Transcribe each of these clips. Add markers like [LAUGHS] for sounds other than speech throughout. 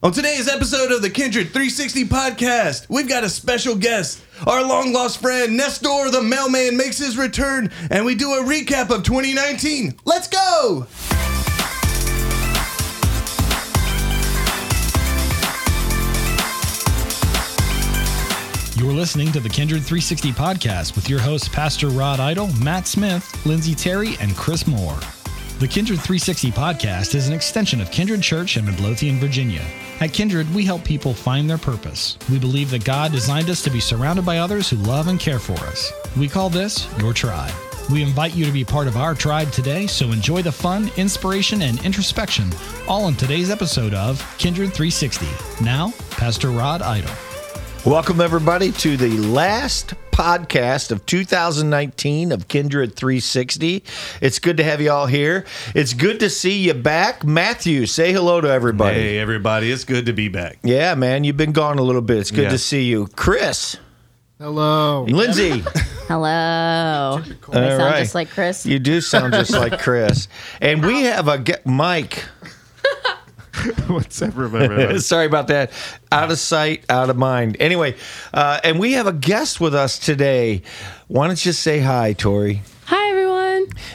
On today's episode of the Kindred 360 podcast, we've got a special guest. Our long lost friend Nestor the mailman makes his return, and we do a recap of 2019. Let's go! You're listening to the Kindred 360 podcast with your hosts, Pastor Rod Idle, Matt Smith, Lindsay Terry, and Chris Moore. The Kindred 360 podcast is an extension of Kindred Church in Midlothian, Virginia. At Kindred, we help people find their purpose. We believe that God designed us to be surrounded by others who love and care for us. We call this your tribe. We invite you to be part of our tribe today, so enjoy the fun, inspiration, and introspection all in today's episode of Kindred 360. Now, Pastor Rod Idle. Welcome, everybody, to the last podcast of 2019 of Kindred 360. It's good to have you all here. It's good to see you back. Matthew, say hello to everybody. Hey, everybody, it's good to be back. Yeah, man, you've been gone a little bit. It's good Yeah. to see you. Chris, Hello. Lindsay, Hello. I sound right. just like Chris. you do sound just like [LAUGHS] Chris. And we have a ge- Mike. [LAUGHS] What's up, everybody? [LAUGHS] Sorry about that. Out of sight, out of mind. Anyway, uh, and we have a guest with us today. Why don't you say hi, Tori?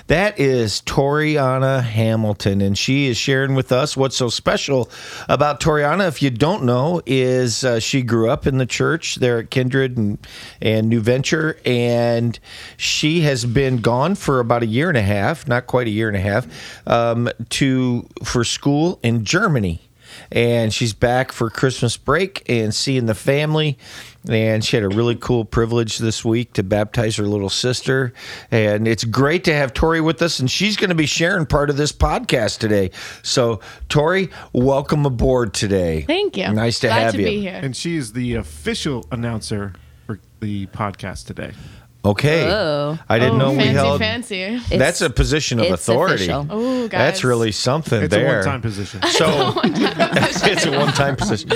That is Toriana Hamilton, and she is sharing with us what's so special about Toriana. If you don't know, is uh, she grew up in the church there at Kindred and, and New Venture, and she has been gone for about a year and a half, not quite a year and a half, um, to for school in Germany and she's back for Christmas break and seeing the family. And she had a really cool privilege this week to baptize her little sister. And it's great to have Tori with us, and she's going to be sharing part of this podcast today. So, Tori, welcome aboard today. Thank you. Nice to Glad have to you. be here. and she's the official announcer for the podcast today. Okay. Oh. I didn't know we fancy, held. fancy. It's- That's a position of it's authority. official. Oh, guys. That's really something there. It's there. a one-time position. So [LAUGHS] [LAUGHS] it's a one-time position.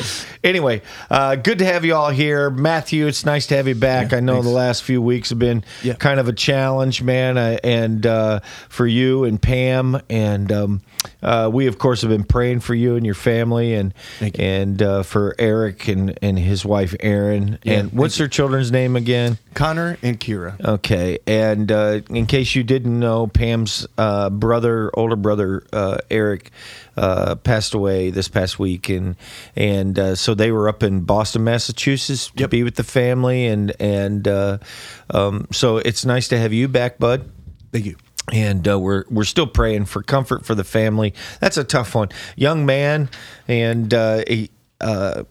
Anyway, uh, good to have you all here, Matthew. It's nice to have you back. I know the last few weeks have been Yeah. kind of a challenge, man, uh, and uh, for you and Pam, and um, uh, we of course have been praying for you and your family, and Thank you. and uh, for Eric and and his wife Erin. Yeah, and what's their children's name again? Connor and Kira. Okay, and uh, in case you didn't know, Pam's uh, brother, older brother uh, Eric, uh, passed away this past week, and and uh, so they were up in Boston, Massachusetts, to Yep. be with the family, and and uh, um, so it's nice to have you back, bud. Thank you. And uh, we're we're still praying for comfort for the family. That's a tough one, young man, and uh, he, uh,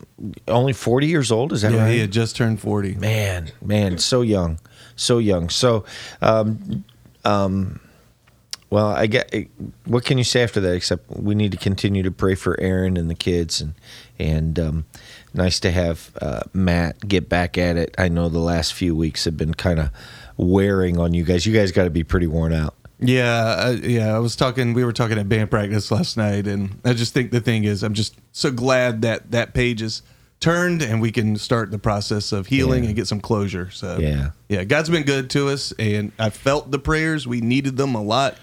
only forty years old. Is that Yeah, right? he had just turned 40. man man so young so young so um um well i get what can you say after that except we need to continue to pray for Erin and the kids and and um nice to have uh, matt get back at it i know the last few weeks have been kind of wearing on you guys you guys got to be pretty worn out Yeah, uh, yeah. I was talking. We were talking at band practice last night, and I just think the thing is, I'm just so glad that that page is turned, and we can start the process of healing Yeah. and get some closure. So Yeah. yeah. God's been good to us, and I felt the prayers. We needed them a lot,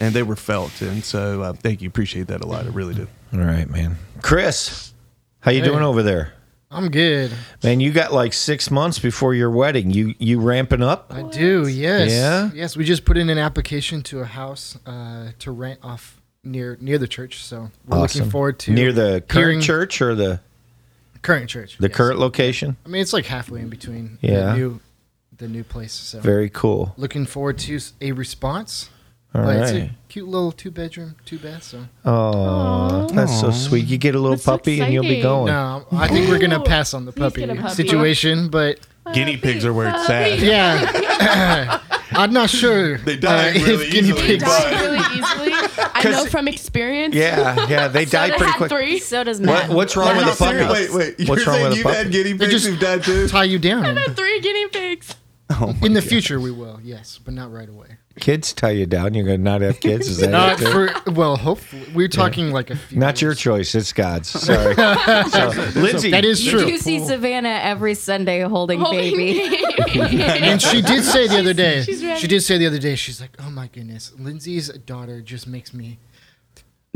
and they were felt. And so, uh, thank you. Appreciate that a lot. I really do. all right man chris how you doing over there I'm good. man you got like six months before your wedding you you ramping up I do, yes. Yeah? Yes, we just put in an application to a house uh, to rent off near near the church. So we're Awesome. looking forward to near the current hearing- church or the current church. the yes. current location. I mean, it's like halfway in between Yeah. the new the new place. So Very cool. looking forward to a response. All But It's a cute little two bedroom, two bath. So Oh, that's so sweet. You get a little That's so puppy and you'll be exciting. going. no, I think we're gonna Ooh. pass on the Please puppy, get a puppy. situation. But Guinea pigs are where it's at. yeah, [LAUGHS] I'm not sure They die uh, really if guinea easily, pigs. but- Die really easily. I know from experience. Yeah, yeah, they die pretty had quick. three. So does What, Matt. what's wrong with the puppy? Wait, wait. You're wrong saying with a you've puppy? had guinea pigs just who've died too? tie you down. I had three guinea pigs. Oh my In the God. future, we will, yes, but not right away. Kids tie you down. You're gonna not have kids. Is that [LAUGHS] Not it? too? for well, hopefully we're talking like a few. Not your choice. It's God's. [LAUGHS] Sorry. So, Lindsay, That is You true. do see Savannah every Sunday holding, Holding baby. [LAUGHS] And she did say the other day. she's ready. She did say the other day. She's like, "Oh my goodness, Lindsay's daughter just makes me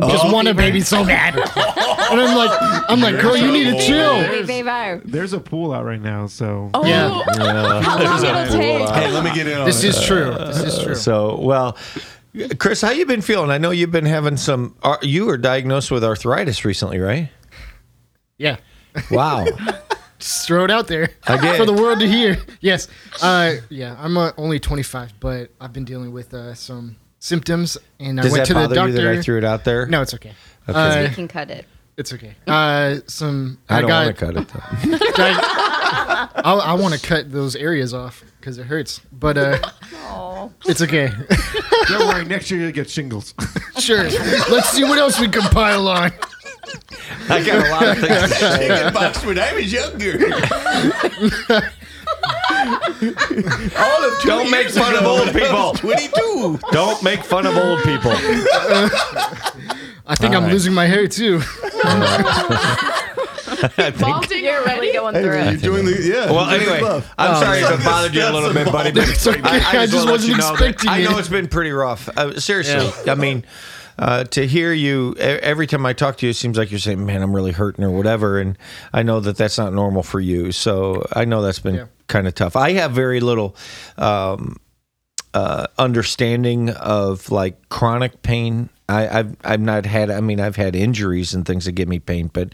just want a baby so bad. [LAUGHS] and I'm like, I'm like, girl, you need to chill. Baby, baby. There's a pool out right now, so Oh, Yeah. how long it'll [LAUGHS] take? Hey, let me get in on This it. is true. This is true. So, well, Chris, how you been feeling? I know you've been having some. ar- You were diagnosed with arthritis recently, right? Yeah. Wow. [LAUGHS] Just throw it out there I did. for the world to hear. Yes. Uh, yeah, I'm uh, only 25, but I've been dealing with uh, some symptoms, and Does I went that to the bother doctor. you that I threw it out there? no, it's okay. We Uh, can cut it. it's okay. Uh, some I don't got. want to cut it though. [LAUGHS] I, I want to cut those areas off because it hurts, but uh, it's okay. [LAUGHS] don't worry. Next year you'll get shingles. [LAUGHS] sure. Let's see what else we can pile on. I got a lot of things to say. Chicken pox when I was younger. All of two Don't make years fun of ago old when I was people. 22. Don't make fun of old people. [LAUGHS] I think I'm right. losing my hair too. [LAUGHS] Balding You're really already? going through You're it. doing the yeah. Well, you're doing anyway, buff. I'm sorry if it bothered you a little bit, buddy. But It's okay. I just wanna let wasn't you know that- expecting I know it. it's been pretty rough. Uh, seriously, I mean, uh, to hear you every time I talk to you, it seems like you're saying, "Man, I'm really hurting" or whatever. And I know that that's not normal for you. So I know that's been Yeah. kind of tough. I have very little. Um, uh, understanding of like chronic pain. I, I've I've not had. I mean, I've had injuries and things that give me pain, but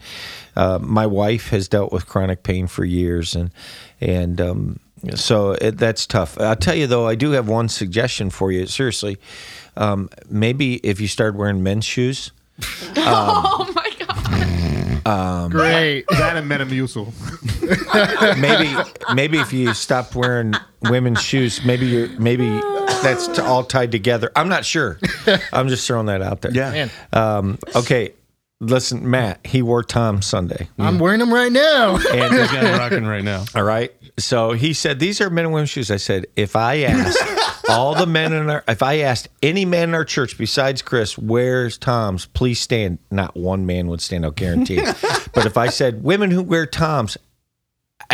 uh, my wife has dealt with chronic pain for years, and and um, so it, that's tough. I'll tell you though, I do have one suggestion for you. Seriously, um, maybe if you start wearing men's shoes. [LAUGHS] Oh my god. Um, Great. that and Metamucil. [LAUGHS] maybe maybe if you stopped wearing women's shoes, maybe you're maybe that's t- all tied together. I'm not sure. [LAUGHS] I'm just throwing that out there. Yeah. Um, okay, listen, Matt. He wore Tom Sunday. I'm mm. wearing them right now. And He's got it [LAUGHS] rocking right now. all right, so he said these are men and women's shoes. I said if I asked all the men in our, if I asked any man in our church besides Chris, where's Toms? Please stand. Not one man would stand. I'll guarantee. [LAUGHS] but if I said women who wear Toms,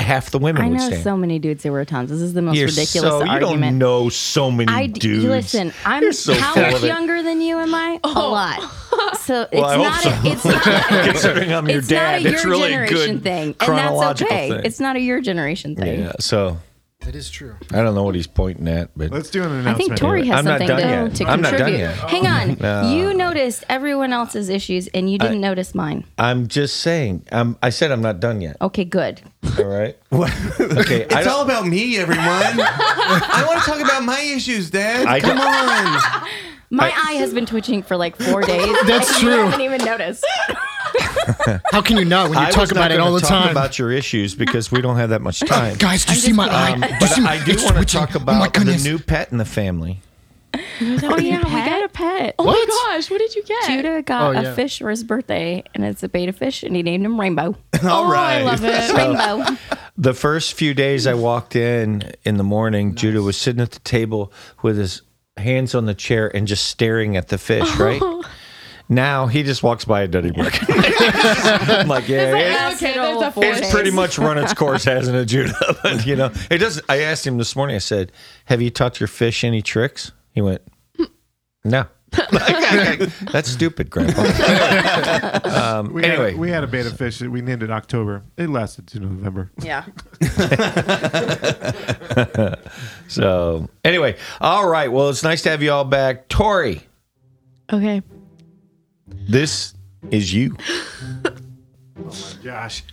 half the women I would know stand. so many dudes who wear Toms. This is the most You're ridiculous so, You don't know so many I d- dudes. listen. I'm You're so how full much of it. younger than you am I? A oh. lot. So it's Well, I hope not. so. A, it's [LAUGHS] not. Considering I'm your it's dad, not a it's your really a generation good thing, and that's chronological okay. thing. It's not a your generation thing. Yeah, so That is true. I don't know what he's pointing at, but Let's do an announcement. I announcement. think Tori has I'm not something done to, yet. to I'm not done contribute. yet. Hang on. [LAUGHS] No. You noticed everyone else's issues and you didn't notice mine. I'm just saying. I'm, I said I'm not done yet. Okay, good. All right. [LAUGHS] Okay. I It's don't- all about me, everyone. [LAUGHS] I want to talk about my issues, Dad. I Come don't- on. My eye has been twitching for like four days. That's and You true. haven't even noticed. [LAUGHS] How can you not when you I talk was not about it gonna all the talk time? about your issues because we don't have that much time. Guys, do you see my eye? Um, Do you but see my- I do it's want to twitching. talk Oh my about the goodness. new pet in the family. oh yeah, we got a pet. Oh What? my gosh, what did you get? Judah got Oh, a fish for his birthday, and it's a betta fish, and he named him Rainbow. [LAUGHS] All oh, right. I love it. Rainbow. The first few days I walked in in the morning, Judah was sitting at the table with his hands on the chair and just staring at the fish, right? Now he just walks by and doesn't. [LAUGHS] I'm like, yeah, it- That's okay, it there's all a four fish. it's pretty much run its course, hasn't it, Judah? [LAUGHS] But, you know, it doesn't. I asked him this morning. I said, "Have you taught your fish any tricks?" He went, "No." [LAUGHS] That's stupid, Grandpa. um, We anyway, had, we had a betta fish. that We named it October. It lasted to November. Yeah. so anyway, all right. Well, it's nice to have you all back, Tori. Okay. This is you. Oh my gosh.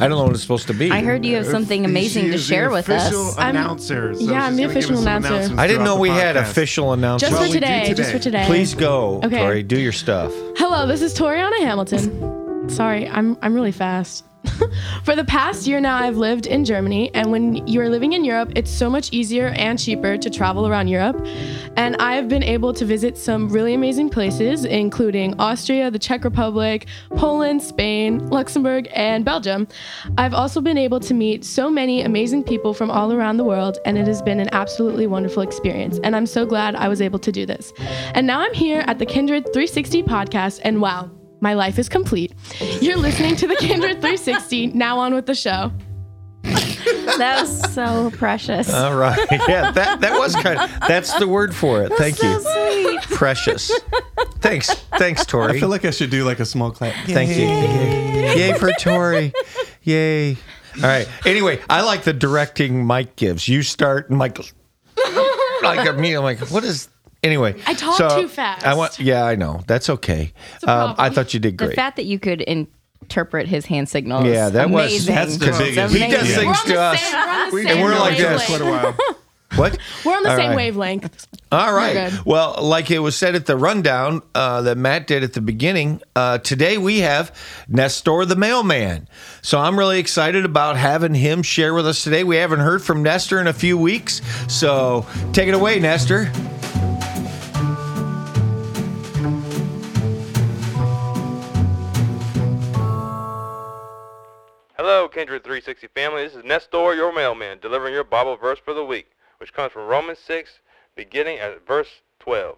I don't know what it's supposed to be. I heard you have something amazing She to share with us. I'm- Announcer. so yeah, I'm the official announcer. I didn't know we the had official announcements. Just Well, for we do today. Just today. for today. Please go, Okay. Tori. Do your stuff. Hello, this is Toriana Hamilton. Sorry, I'm I'm really fast. [LAUGHS] For the past year now, I've lived in Germany, and when you're living in Europe, it's so much easier and cheaper to travel around Europe. And I've been able to visit some really amazing places, including Austria, the Czech Republic, Poland, Spain, Luxembourg, and Belgium. I've also been able to meet so many amazing people from all around the world, and it has been an absolutely wonderful experience. And I'm so glad I was able to do this. And now I'm here at the Kindred 360 podcast, and wow, my life is complete. You're listening to the Kindred 360. Now on with the show. That was so precious. All right. [LAUGHS] Yeah, that that was kind of that's the word for it. Thank so you. sweet. Precious. Thanks. Thanks, Tori. I feel like I should do like a small clap. Thank you. Yay. Yay for Tori. Yay. All right. Anyway, I like the directing Mike gives. You start and Mike goes like me. I'm like, what is anyway? I talk too fast. I want yeah, I know. That's okay. Um, I thought you did great. The fact that you could interpret his hand signals. Yeah, that was- amazing. That's the biggest- he does amazing. things We're on to the us. same- we're on the and same we're like this. wavelength. Quite a while. [LAUGHS] What? We're on the All same right. wavelength. All right. Well, like it was said at the rundown uh, that Matt did at the beginning, uh, today we have Nestor the mailman. So I'm really excited about having him share with us today. We haven't heard from Nestor in a few weeks. So take it away, Nestor. Kindred 360 family. This is Nestor, your mailman, delivering your Bible verse for the week, which comes from Romans 6, beginning at verse 12.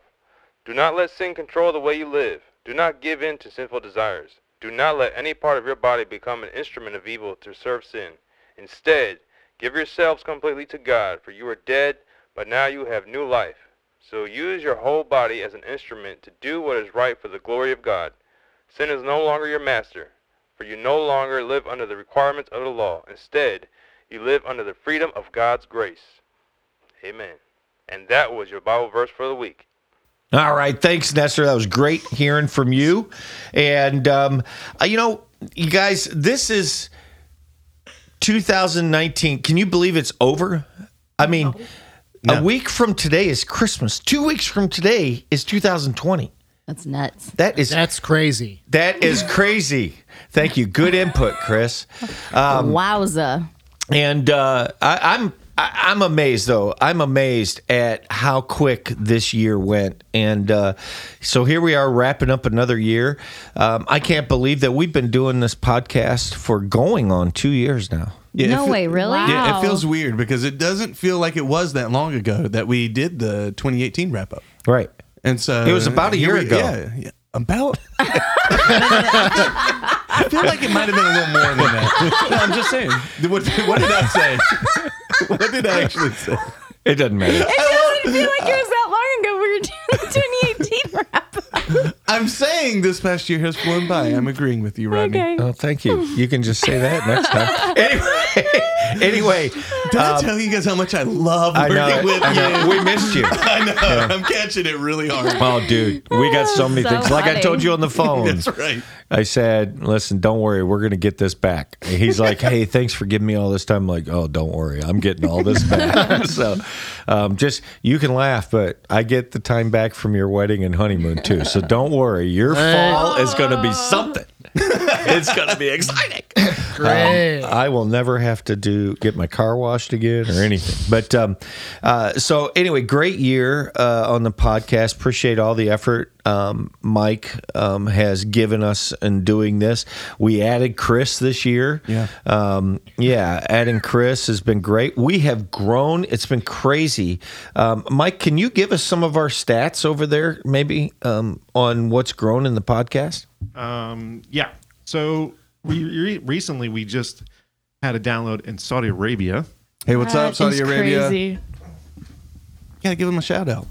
Do not let sin control the way you live. Do not give in to sinful desires. Do not let any part of your body become an instrument of evil to serve sin. Instead, give yourselves completely to God, for you are dead, but now you have new life. So use your whole body as an instrument to do what is right for the glory of God. Sin is no longer your master, for you no longer live under the requirements of the law. Instead, you live under the freedom of God's grace. Amen. And that was your Bible verse for the week. All right. Thanks, Nestor. That was great hearing from you. And, um, uh, you know, you guys, this is 2019. Can you believe it's over? I mean, a No. week from today is Christmas. Two weeks from today is 2020. That's nuts. That is That's crazy. that is crazy. Thank you. Good input, Chris. Um, Wowza. And uh, I, I'm I, I'm amazed though. I'm amazed at how quick this year went. And uh, so here we are wrapping up another year. Um, I can't believe that we've been doing this podcast for going on two years now. Yeah, no it way, really? Yeah, it feels weird because it doesn't feel like it was that long ago that we did the 2018 wrap up. Right. And so It was about a year we- ago. Yeah, yeah. About. [LAUGHS] I feel like it might have been a little more than that. No, I'm just saying. [LAUGHS] What, what did I say? What did I actually say? It doesn't matter. It doesn't feel like it was that long ago. We were doing the 2018 wrap. I'm saying this past year has flown by. I'm agreeing with you, Rodney. Okay. Oh, thank you. You can just say that next time. [LAUGHS] Anyway, [LAUGHS] anyway Did I tell you guys how much I love I working know, with I know. you? We missed you. [LAUGHS] I know. I'm catching it really hard. Oh, dude, we got so many So things. Like I told you on the phone. That's right. I said, "Listen, don't worry, we're going to get this back." And he's like, "Hey, thanks for giving me all this time." I'm like, "Oh, don't worry, I'm getting all this back." so, um, just you can laugh, but I get the time back from your wedding and honeymoon too. So don't worry, your uh, fall is going to be something. [LAUGHS] it's going to be exciting. [LAUGHS] Great. I will never have to do get my car washed again or anything. But um, uh, so anyway, great year uh, on the podcast. Appreciate all the effort um, Mike um, has given us in doing this. We added Chris this year. Yeah. um, yeah. Adding Chris has been great. We have grown. It's been crazy. Um, Mike, can you give us some of our stats over there, maybe um, on what's grown in the podcast? Um, yeah. So we re- recently we just had a download in Saudi Arabia. Hey, what's up, Saudi is Arabia? Crazy. Gotta give them a shout out.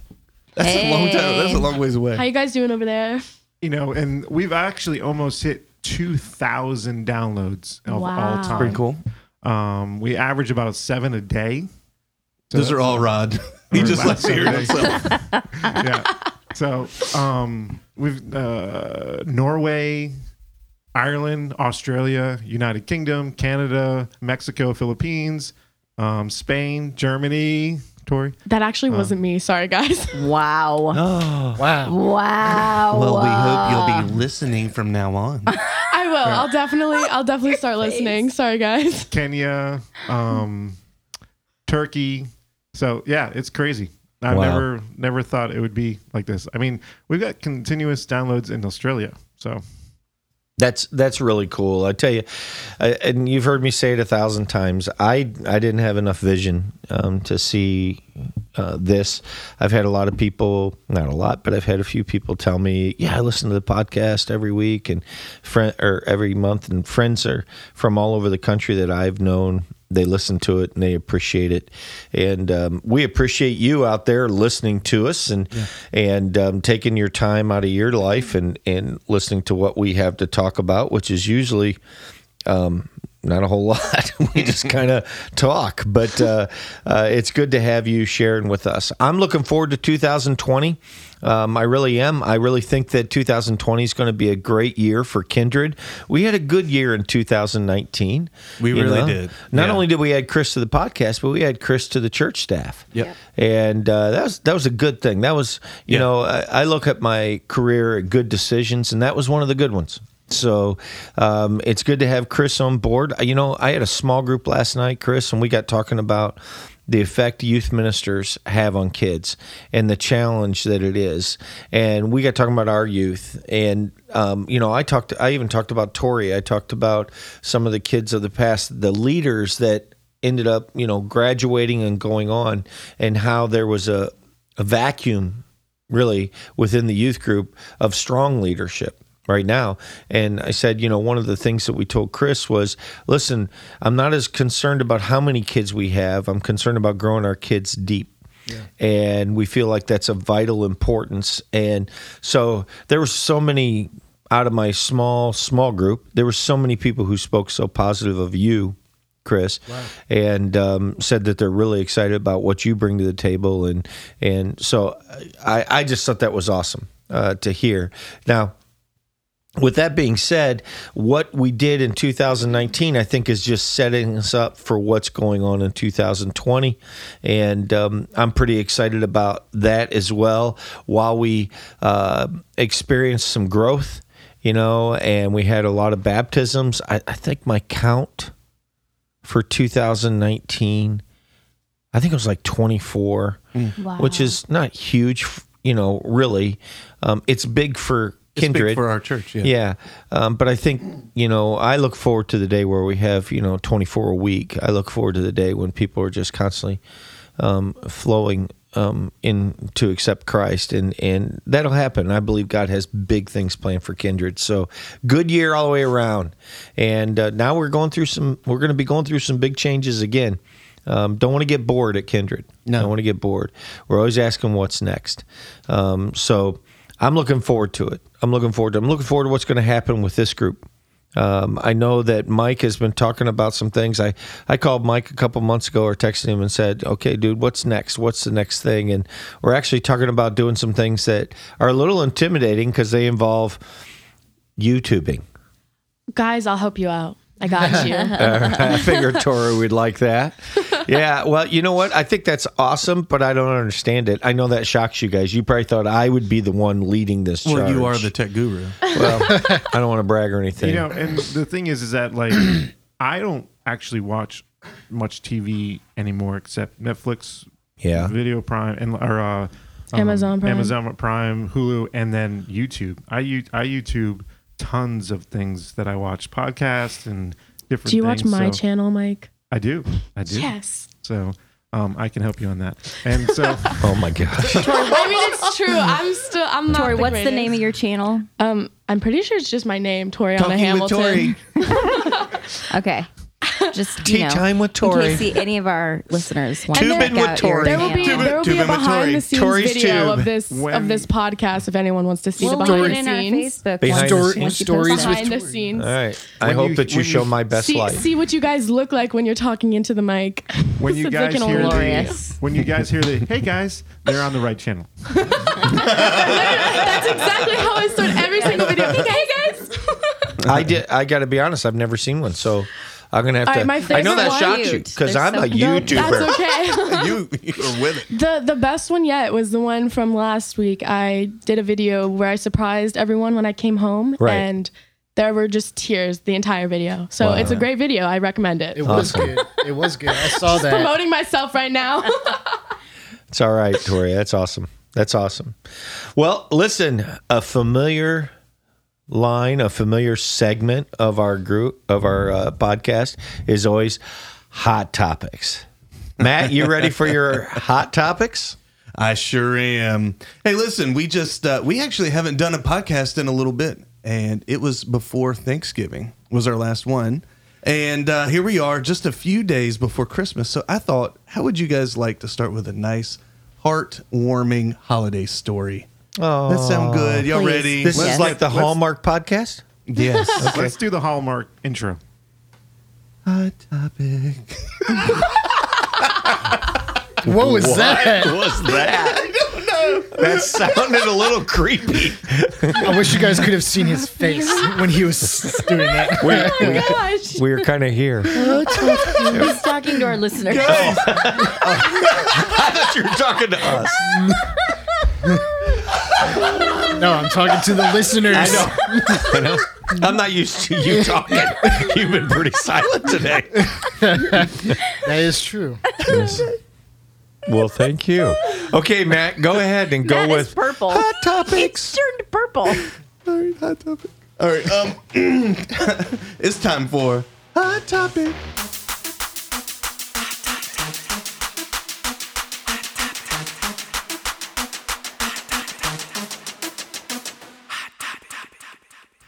That's a long time. That's a long ways away. How you guys doing over there? You know, and we've actually almost hit 2,000 downloads of Wow. all time. Pretty cool. Um, we average about seven a day. So Those are all Rod. [LAUGHS] he just likes last hearing Saturday. himself. [LAUGHS] yeah. So um, we've uh, Norway, Ireland, Australia, United Kingdom, Canada, Mexico, Philippines, um, Spain, Germany. Tori. That actually wasn't me. Sorry, guys. [LAUGHS] Wow. [GASPS] Oh. Wow. Wow. Well, we hope you'll be listening from now on. [LAUGHS] I will. I'll definitely. I'll definitely start listening. Sorry, guys. Kenya, um, Turkey. So yeah, it's crazy. I've Wow. never never thought it would be like this. I mean, we've got continuous downloads in Australia. So That's that's really cool. I tell you, I, and you've heard me say it a thousand times. I I didn't have enough vision um, to see uh, this. I've had a lot of people, not a lot, but I've had a few people tell me, "Yeah, I listen to the podcast every week and friend or every month." And friends are from all over the country that I've known they listen to it and they appreciate it, and um, we appreciate you out there listening to us and and um, taking your time out of your life and and listening to what we have to talk about, which is usually um, not a whole [LAUGHS] lot. we just [LAUGHS] kind of talk, but uh, uh, it's good to have you sharing with us. I'm looking forward to 2020. Um, I really am. I really think that 2020 is going to be a great year for Kindred. We had a good year in 2019. We you really did. Not Yeah. only did we add Chris to the podcast, but we had Chris to the church staff. Yep. And uh, that was that was a good thing. That was you Yeah. know I, I look at my career at good decisions, and that was one of the good ones. So um, it's good to have Chris on board. You know, I had a small group last night, Chris, and we got talking about the effect youth ministers have on kids and the challenge that it is. And we got talking about our youth. And um, you know, I talked. I even talked about Tori. I talked about some of the kids of the past, the leaders that ended up, you know, graduating and going on, and how there was a, a vacuum really within the youth group of strong leadership right now. And I said, you know, one of the things that we told Chris was, listen, I'm not as concerned about how many kids we have. I'm concerned about growing our kids deep. And we feel like that's of vital importance. And so there were so many out of my small, small group, there were so many people who spoke so positive of you Chris, and um, said that they're really excited about what you bring to the table, and and so I, I just thought that was awesome uh, to hear. Now, with that being said, what we did in 2019, I think, is just setting us up for what's going on in 2020, and um, I'm pretty excited about that as well. While we uh, experienced some growth, you know, and we had a lot of baptisms, I, I think my count for 2019 i think it was like 24 Wow. which is not huge you know really um, it's big for It's big kindred for our church. Yeah. yeah um, but i think you know i look forward to the day where we have you know 24 a week i look forward to the day when people are just constantly um, flowing um, in to accept Christ, and and that'll happen. I believe God has big things planned for Kindred. So good year all the way around, and uh, now we're going through some. We're going to be going through some big changes again. Um, don't want to get bored at Kindred. No. don't want to get bored. We're always asking what's next. Um, so I'm looking forward to it. I'm looking forward to. I'm looking forward to what's going to happen with this group. Um, I know that Mike has been talking about some things. I, I called Mike a couple months ago or texted him and said, okay, dude, what's next? What's the next thing? And we're actually talking about doing some things that are a little intimidating because they involve YouTubing. Guys, I'll help you out. I got [LAUGHS] you. I figured Tori would like that. [LAUGHS] Yeah, well, you know what? I think that's awesome, but I don't understand it. I know that shocks you guys. You probably thought I would be the one leading this charge. Well, you are the tech guru. Well, [LAUGHS] I don't want to brag or anything. You know, and the thing is, is that like I don't actually watch much TV anymore except Netflix, yeah. Video Prime, and or uh, um, Amazon Prime. Amazon Prime, Hulu, and then YouTube. I u- I YouTube tons of things that I watch, podcasts and different. Things Do you watch my so- channel, Mike? I do. I do. Yes. So um, I can help you on that. And so [LAUGHS] Oh my gosh. I mean, it's [LAUGHS] true. I'm still. I'm not. Tori, the what's the name of your channel? Um, I'm pretty sure it's just my name, Toriana Talking with Hamilton. Tori. [LAUGHS] Okay. [LAUGHS] Just Tea you know, time with In Tori. case the- any of our listeners want Tubing to check with out your Tori. There will be channel. there will be a behind the scenes Tori's video Tube. of this When- of this podcast if anyone wants to see We'll the behind the scenes. Facebook. Behind once- the Story- stories post with. Behind the Tori. scenes. All right. I When hope you- that you show you my best See, light. see what you guys look like when you're talking into the mic. [LAUGHS] when you guys looking hear the when you guys hear the hey guys, they're on the right channel. [LAUGHS] That's exactly how I start every single video. Hey guys. I did. I got to be honest. I've never seen one, so I'm gonna have All to. right, my I know favorite that one- shocks you Cute. because They're I'm so a cute. YouTuber. That's okay. [LAUGHS] you [LAUGHS] you're with it. The the best one yet was the one from last week. I did a video where I surprised everyone when I came home, Right. and there were just tears the entire video. So Wow. it's a great video. I recommend it. It was Awesome. good. It was good. I saw that. Promoting myself right now. [LAUGHS] It's all right, Tori. That's awesome. That's awesome. Well, listen, a familiar line, a familiar segment of our group of our uh, podcast is always hot topics. Matt, you ready for your hot topics? I sure am. Hey, listen, we just uh, we actually haven't done a podcast in a little bit, and it was before Thanksgiving was our last one. And uh, here we are, just a few days before Christmas. So I thought, how would you guys like to start with a nice, heartwarming holiday story? Oh, That sound good? Y'all Please. ready? This Yes. is like the Let's- Hallmark podcast. Yes. [LAUGHS] Let's do the Hallmark intro. Hot topic. [LAUGHS] What was that? What was that? [LAUGHS] I don't know. That sounded a little creepy. I wish you guys could have seen his face when he was doing that. Oh we, Oh we, gosh. we were kind of here. He's talking to our listeners. I thought you were talking to us. No, I'm talking to the listeners. I know. [LAUGHS] I know. I'm not used to you talking. You've been pretty silent today. That is true. Well, thank you. Okay, Matt, go ahead and go That is with purple. hot topics. It's turned purple. All right, hot topic. All right, um, [CLEARS THROAT] it's time for hot topic.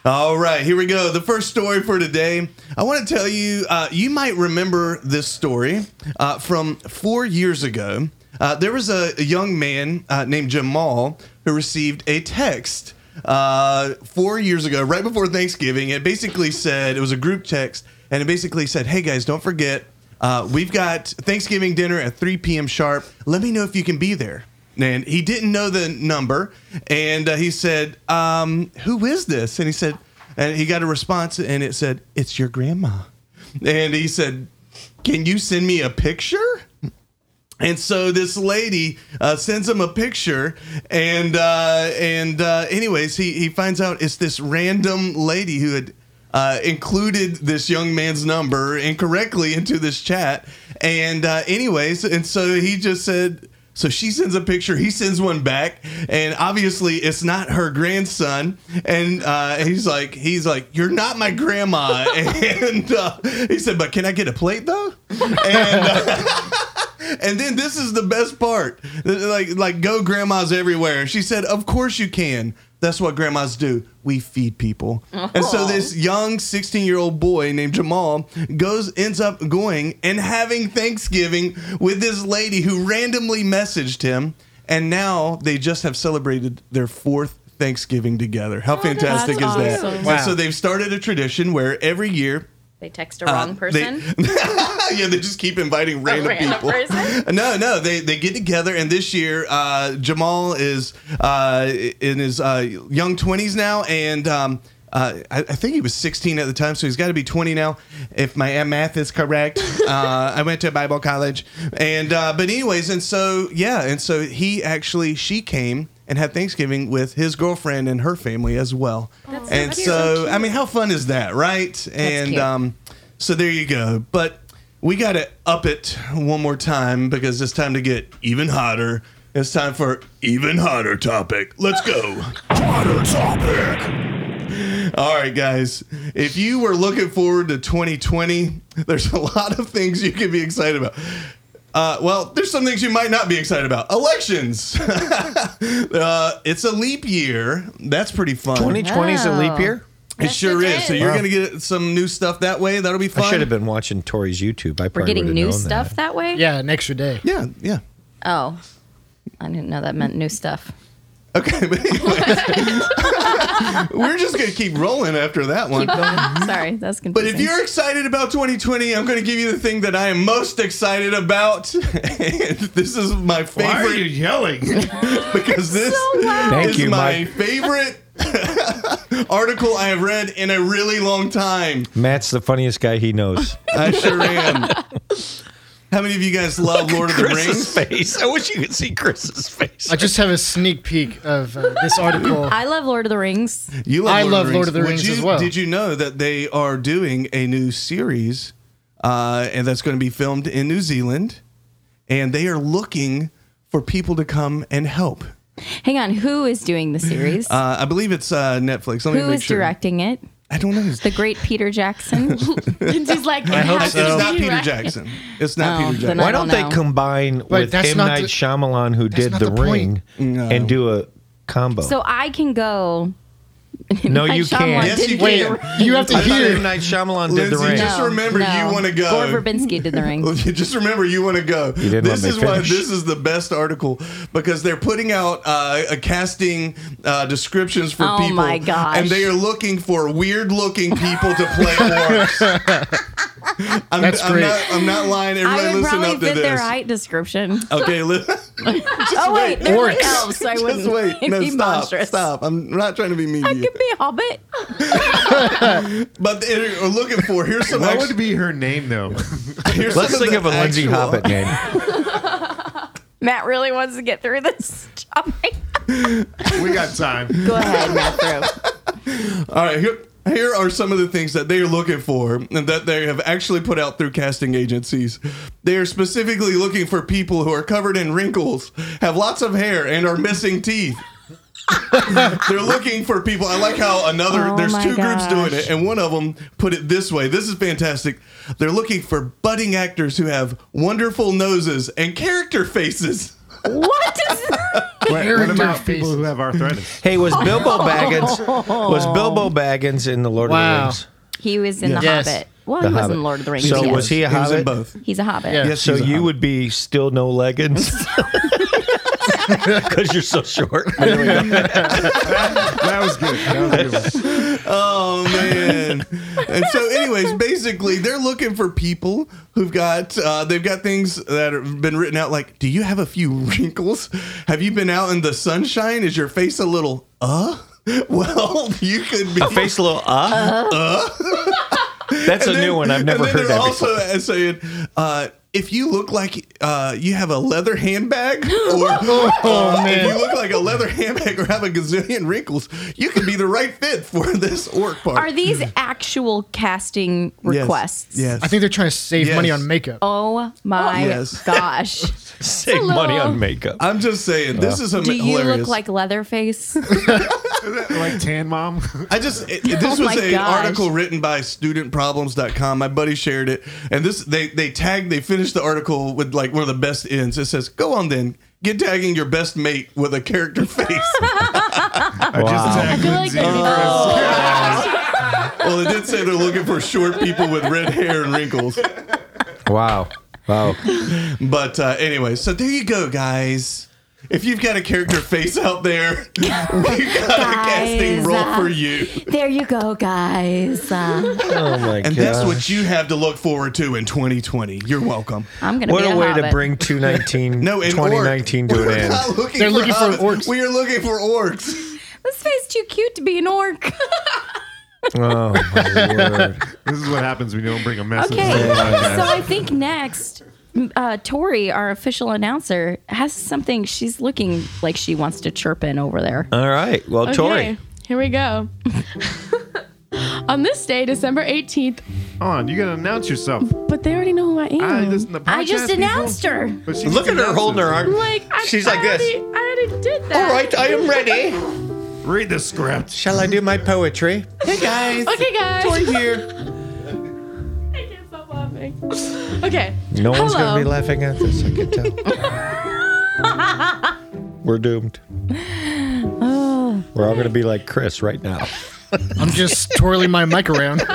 All right, here we go. The first story for today. I want to tell you, uh, you might remember this story uh, from four years ago. Uh, there was a, a young man uh, named Jamal who received a text uh, four years ago, right before Thanksgiving. It basically said, it was a group text, and it basically said, hey guys, don't forget, uh, we've got Thanksgiving dinner at 3 p.m. sharp. Let me know if you can be there. And he didn't know the number, and uh, he said, um, "Who is this?" And he said, and he got a response, and it said, "It's your grandma." And he said, "Can you send me a picture?" And so this lady uh, sends him a picture, and uh, and uh, anyways, he he finds out it's this random lady who had uh, included this young man's number incorrectly into this chat. And uh, anyways, and so he just said. So she sends a picture, he sends one back, and obviously it's not her grandson. And uh, he's like, he's like, you're not my grandma. [LAUGHS] And uh, he said, but can I get a plate though? And uh, [LAUGHS] and then this is the best part. Like like go grandmas everywhere. She said, "Of course you can." That's what grandmas do. We feed people. And so oh. this young 16-year-old boy named Jamal goes ends up going and having Thanksgiving with this lady who randomly messaged him and now they just have celebrated their fourth Thanksgiving together. How oh, fantastic is that's that? awesome. And Wow. so they've started a tradition where every year They text a wrong uh, person. They, [LAUGHS] yeah, they just keep inviting random, random people. person? [LAUGHS] No, no, they they get together, and this year uh, Jamal is uh, in his uh, young twenties now, and. Um, uh, I, I think he was 16 at the time, so he's got to be 20 now, if my math is correct. [LAUGHS] uh, I went to Bible college, and uh, but anyways, and so yeah, and so he actually she came and had Thanksgiving with his girlfriend and her family as well. and that's so, so I mean, how fun is that, right? and cute. um, so there you go. But we got to up it one more time because it's time to get even hotter. It's time for even hotter topic. Let's go. [LAUGHS] Hotter topic. All right, guys. If you were looking forward to 2020, there's a lot of things you can be excited about. Uh, well, there's some things you might not be excited about. Elections. [LAUGHS] uh, it's a leap year. That's pretty fun. 2020 is a leap year. It sure it is. So is. you're Wow. gonna get some new stuff that way. That'll be fun. I should have been watching Tori's YouTube. I We're getting would've new known stuff That. that, way? Yeah, an extra day. Yeah, yeah. Oh. I didn't know that meant new stuff. Okay, but anyways, [LAUGHS] we're just gonna keep rolling after that one. Keep going. Sorry, that's confusing. But if you're excited about 2020, I'm going to give you the thing that I am most excited about. [LAUGHS] and this is my favorite Why are you yelling? [LAUGHS] because this Thank is you, my Mike. favorite article I have read in a really long time. Matt's the funniest guy he knows. I sure am. How many of you guys love Lord of the Chris's Rings? face. I wish you could see Chris's face. I just have a sneak peek of uh, this article. I love Lord of the Rings. You I love Lord of the Would Rings you- as well. Did you know that they are doing a new series, uh, and that's going to be filmed in New Zealand, and they are looking for people to come and help. Hang on, who is doing the series? Uh, I believe it's uh, Netflix. Let me who make is sure. directing it? I don't know. The great Peter Jackson. [LAUGHS] Lindsay's like, I hope it's not Peter Right. Jackson. It's not Oh, Peter Jackson. Why don't don't, they know. combine with that's M not Night the- Shyamalan, who did The the Ring. No. and do a combo? so I can go [LAUGHS] No, Night you can't. Yes, you do Wait, can. the you have to I thought hear. M. Night Shyamalan did the ring. just No, remember you want to go. Gore Verbinski did the ring. [LAUGHS] Just remember, you want to go. this is why this is the best article because they're putting out uh, a casting uh, descriptions for Oh people, my gosh. and they are looking for weird-looking people to play [LAUGHS] orcs. I'm, That's I'm great. not, I'm not lying. I Everybody, would listen probably up to fit their this. height description. Okay, li- [LAUGHS] oh wait, they're like elves, so I wouldn't just wait. No, be stop, monstrous. stop. I'm not trying to be mean I to you, could be a hobbit. [LAUGHS] but they're looking for. Here's some. What ex- would be her name though? [LAUGHS] here's Let's some think the of a Lindsay actual- Hobbit name. Matt really wants to get through this topic. we got time. Go ahead, Matt. Through. All right, here here are some of the things that they are looking for and that they have actually put out through casting agencies. They are specifically looking for people who are covered in wrinkles, have lots of hair, and are missing teeth. [LAUGHS] They're looking for people. I like how another Oh there's two groups doing it, and one of them put it this way. This is fantastic. They're looking for budding actors who have wonderful noses and character faces. What is What, what Character about people who have arthritis? Hey, was Bilbo [LAUGHS] Baggins was Bilbo oh. Baggins in the Lord of the Wow. Rings? He was in the Yes. Hobbit. Well, The he was Hobbit. in Lord of the Rings. So yes. was he a He was in hobbit? both. He's a Hobbit. Yeah. Yes, So he's a you hobbit. would be still no leggings [LAUGHS] [LAUGHS] because you're so short. That was good. That was good. Oh man! and so, anyways, basically, they're looking for people who've got uh, they've got things that have been written out. Like, do you have a few wrinkles? Have you been out in the sunshine? Is your face a little uh? [LAUGHS] Well, you could be. A face a little uh. uh. That's a then- new one. I've and never then heard they're that also before. saying, uh, if you look like uh, you have a leather handbag, [LAUGHS] or uh, if you look like a leather handbag or have a gazillion wrinkles, you could be the right fit for this orc part. Are these actual casting requests? Yes. I think they're trying to save Yes. money on makeup. Oh my Yes. gosh. [LAUGHS] Save Hello. money on makeup. I'm just saying, this is a Do you hilarious. look like Leatherface? [LAUGHS] like Tan Mom. I just it, it- this Oh was an article written by studentproblems.com. My buddy shared it, and this they they tagged they finished the article with like one of the best ends. It says, "Go on then, get tagging your best mate with a character face." [LAUGHS] I just I tagged feel like Lindsay. maybe well, it did say they're looking for short people with red hair and wrinkles. Wow. Wow. But uh, anyway, so there you go, guys. If you've got a character face out there, [LAUGHS] we've got a [LAUGHS] casting role uh, for you. there you go, guys. Uh, Oh my god. And that's what you have to look forward to in 2020. You're welcome. I'm gonna What be a a way to bring [LAUGHS] 219 No, 2019 orc. to an end. not looking They're for looking for hobbits. orcs. We are looking for orcs. This face too cute to be an orc. Oh my word. This is what happens when you don't bring a message. Okay, to the podcast. so I think next, uh, Tori, our official announcer, has something she's looking like she wants to chirp in over there. All right. Well, Okay, Tori. here we go. [LAUGHS] On this day, December 18th, on, you gotta announce yourself. but they already know who I am. I, listen to I just podcast people, announced her. but she Look at her holding her arm. like, I, She's I like this. I already did that. All right, I am ready. Read the script. Shall I do my poetry? [LAUGHS] Hey guys. Okay, guys. Tori here. [LAUGHS] I laughing. Okay. No one's going to be laughing at this. I can tell. [LAUGHS] We're doomed. We're all going to be like Chris right now. I'm just twirling my mic around. [LAUGHS]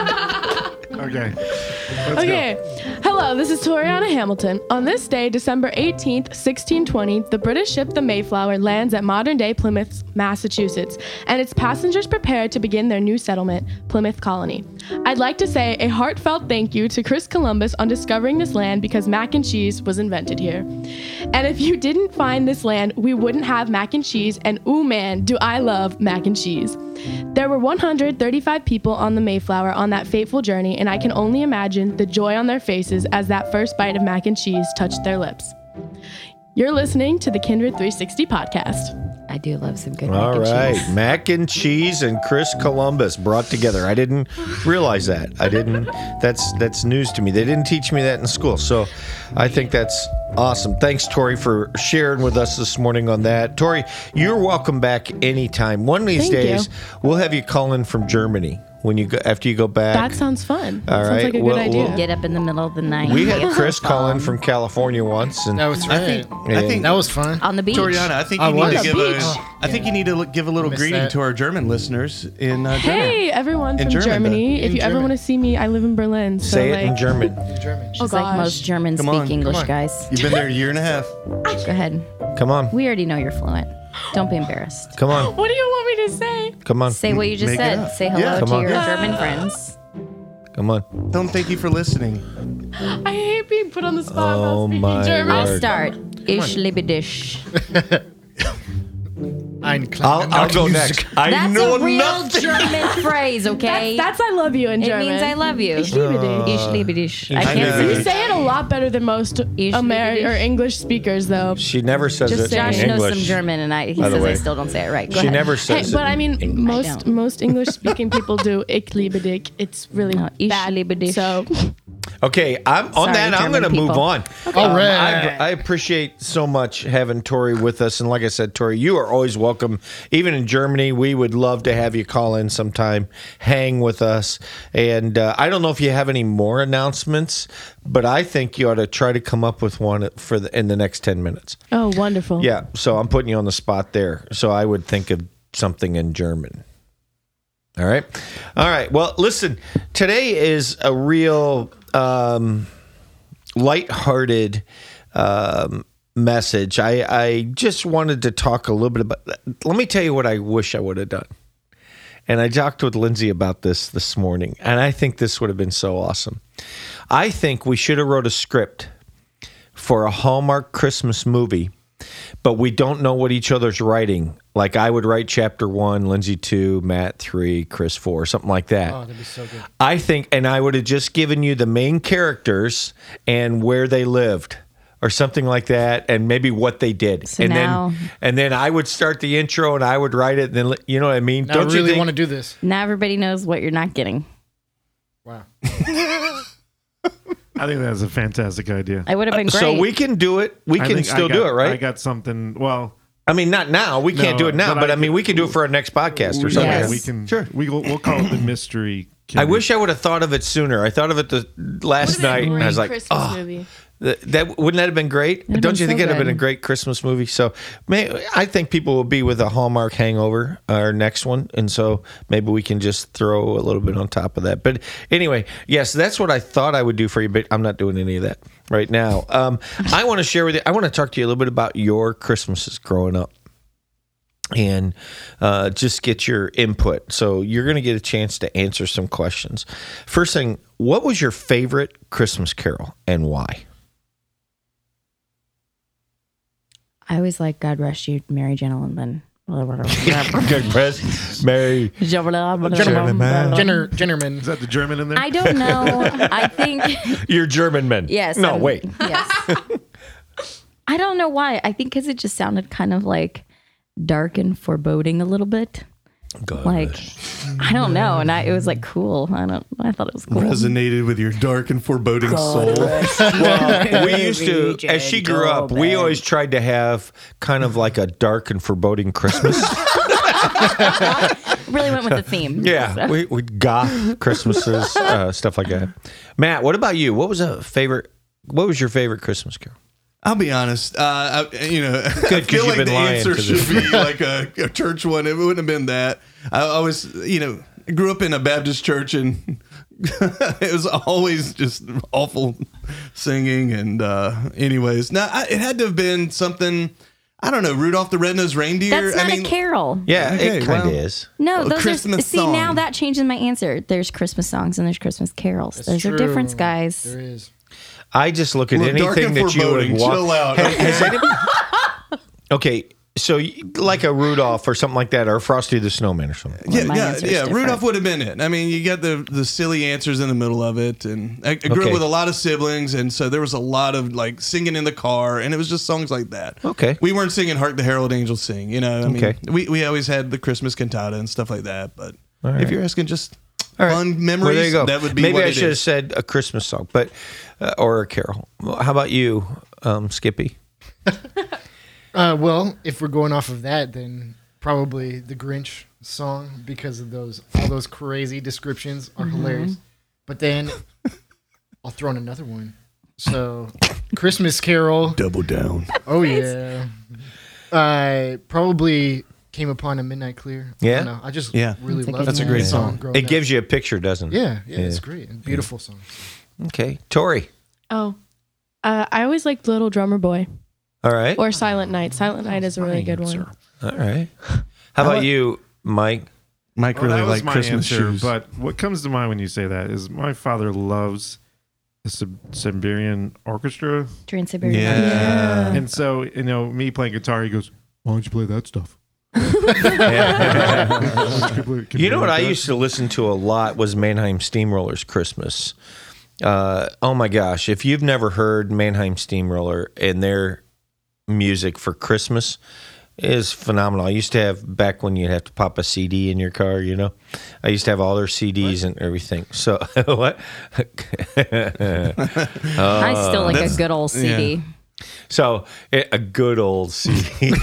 Okay. Let's Okay. Hello, this is Toriana Hamilton. On this day, December 18th, 1620, the British ship the Mayflower lands at modern day Plymouth, Massachusetts, and its passengers prepare to begin their new settlement, Plymouth Colony. I'd like to say a heartfelt thank you to Chris Columbus on discovering this land because mac and cheese was invented here. And if you didn't find this land, we wouldn't have mac and cheese, and ooh man, do I love mac and cheese. There were 135 people on the Mayflower on that fateful journey, and I can only imagine the joy on their faces as that first bite of mac and cheese touched their lips. You're listening to the Kindred 360 podcast. I do love some good All mac and right. cheese. Mac and cheese and Chris Columbus brought together. I didn't realize that. I didn't that's that's news to me. They didn't teach me that in school. So I think that's awesome. Thanks Tori for sharing with us this morning on that. Tori, you're welcome back anytime. One of these Thank you. days we'll have you call in from Germany. When you go after you go back. That sounds fun. All sounds right, like a well- good idea. well- Get up in the middle of the night. we had Chris call in from California once, and That was right. I think I think that was fun. on the beach. Toriana, I think you I need to give The a. beach. I think you need to look- give a little greeting that. to our German listeners in uh, German. Hey, everyone In from German, Germany. though. If In you ever want to see me, I live in Berlin. So say like, it in German. German. She's Oh, like most Germans Come on, speak English guys. You've been there a year and a half. Go ahead. Come on, We already know you're fluent. Don't be embarrassed. come on, What do you want me to say? come on, Say what you just Make it said. up. Say hello Yeah. Come to on. your German friends. come on. Don't thank you for listening. I hate being put on the spot Oh, about speaking my German. I'll Lord. start. Ich liebe dich. [LAUGHS] Ein I'll, I'll go Music. next. [LAUGHS] I That's know a real nothing. German [LAUGHS] phrase, okay? That's I love you in German. it means I love you. Ich liebe dich. Ich liebe dich. I I can't You say it a lot better than most Ich Ameri- liebe or. English speakers, though. She never says Just it saying. in Josh knows some German, and I, he By the says way. I still don't say it right. Go She ahead. never Hey, says but it. I mean, in- most don't. most English speaking people do ich liebe dich. It's really No, ich bad. liebe dich. So Okay, I'm on Sorry, that. I'm going to move people. on. All right. Um. I, I appreciate so much having Tori with us, and like I said, Tori, you are always welcome. Even in Germany, we would love to have you call in sometime, hang with us. And uh, I don't know if you have any more announcements, but I think you ought to try to come up with one for the, in the next ten minutes. oh, wonderful. Yeah, so I'm putting you on the spot there. So I would think of something in German. All right. All right. Well, listen, today is a real um, lighthearted um, message. I, I just wanted to talk a little bit about. Let me tell you what I wish I would have done. And I talked with Lindsay about this this morning, and I think this would have been so awesome. I think we should have wrote a script for a Hallmark Christmas movie, but we don't know what each other's writing. Like I would write chapter one, Lindsay two, Matt three, Chris four, something like that. Oh, that'd be so good. I think, and I would have just given you the main characters and where they lived. Or something like that, and maybe what they did, So and now- then and then I would start the intro, and I would write it, and then you know what I mean. Now Don't I you really think? want to do this. Now everybody knows what you're not getting. Wow. [LAUGHS] I think that's a fantastic idea. I would have been great. so we can do it. We I can think I still do it, right? I got something. Well, I mean, not now. We can't No, do it now, but but, I I, mean, we can do it for our next podcast or something. Yes. we can. Sure. We will, we'll call it the mystery. I wish I would have thought of it sooner. I thought of it the last night, and I was like, Christmas "Oh, movie. That, wouldn't that have been great? have Don't been you think so it'd have been a good. great Christmas movie?" So, may, I think people will be with a Hallmark hangover our next one, and so maybe we can just throw a little bit on top of that. But anyway, yes, that's what I thought I would do for you, but I'm not doing any of that right now. Um, I want to share with you. I want to talk to you a little bit about your Christmases growing up and uh, just get your input. So you're going to get a chance to answer some questions. First thing, what was your favorite Christmas carol and why? I always like God rest you, Mary Gentleman. [LAUGHS] Good press, Mary. Gentleman. Jenner, Jennerman. Is that the German in there? I don't know. [LAUGHS] I think You're German men. yes. No, I'm- wait. Yes. I don't know why. I think because it just sounded kind of like dark and foreboding a little bit. God Like I don't know, and I, it was like cool. I don't. I thought it was cool. Resonated with your dark and foreboding soul. Well, we used to, as she grew up, we always tried to have kind of like a dark and foreboding Christmas. [LAUGHS] really went with the theme. [LAUGHS] yeah, we, we goth Christmases, uh, stuff like that. Matt, what about you? What was a favorite? What was your favorite Christmas carol? I'll be honest. Uh, I, you know, [LAUGHS] I feel like the answer should be like a, a church one. It wouldn't have been that. I, I was, you know, grew up in a Baptist church, and [LAUGHS] it was always just awful singing. And uh, anyways, now I, it had to have been something. I don't know, Rudolph the Red-Nosed Reindeer. That's not I mean, a carol. Yeah, Okay, it kind of well, is. No, A those Christmas are see song. now that changes my answer. There's Christmas songs and there's Christmas carols. Those are true. different, guys. There is. I just look at Look, dark anything and that you would foreboding. walk. Chill out. Has- [LAUGHS] has anybody- okay, so like a Rudolph or something like that, or Frosty the Snowman or something. Yeah, yeah, yeah. different. Rudolph would have been it. I mean, you got the the silly answers in the middle of it, and I, I grew Okay. up with a lot of siblings, and so there was a lot of like singing in the car, and it was just songs like that. Okay. we weren't singing "Hark the Herald Angels Sing." You know, I mean, Okay. we we always had the Christmas cantata and stuff like that. But right. if you're asking just All right. fun memories, Well, there you go. that would be Maybe what I it should have said a Christmas song, but uh, or a carol. Well, How about you, um, Skippy? [LAUGHS] Uh, well, if we're going off of that, then probably the Grinch song because of those all those crazy descriptions are Mm-hmm. hilarious. But then I'll throw in another one. So Christmas Carol. Double down. Oh yeah. I probably came upon a midnight clear. I Yeah? don't know. I just Yeah. really That's a love That's a great song. song. growing It up. gives you a picture, doesn't it? yeah, yeah, it's great. and Beautiful song. Okay. Tori. Oh, uh, I always liked Little Drummer Boy All right. or Silent Night. Silent Night is a really good one. All right. [LAUGHS] How about you, Mike? Mike Well, really that liked Christmas answer, shoes. But what comes to mind when you say that is my father loves the Sib- Siberian Orchestra, Trans Siberian. Yeah. and so you know me playing guitar, he goes, "Why don't you play that stuff?" [LAUGHS] You know what I used to listen to a lot was Mannheim Steamrollers Christmas. Uh, oh my gosh! If you've never heard Mannheim Steamroller and their music for Christmas is phenomenal. I used to have back when you'd have to pop a CD in your car. You know, I used to have all their CDs and everything. So [LAUGHS] what? I still like a good old CD. So a a good old CD. [LAUGHS]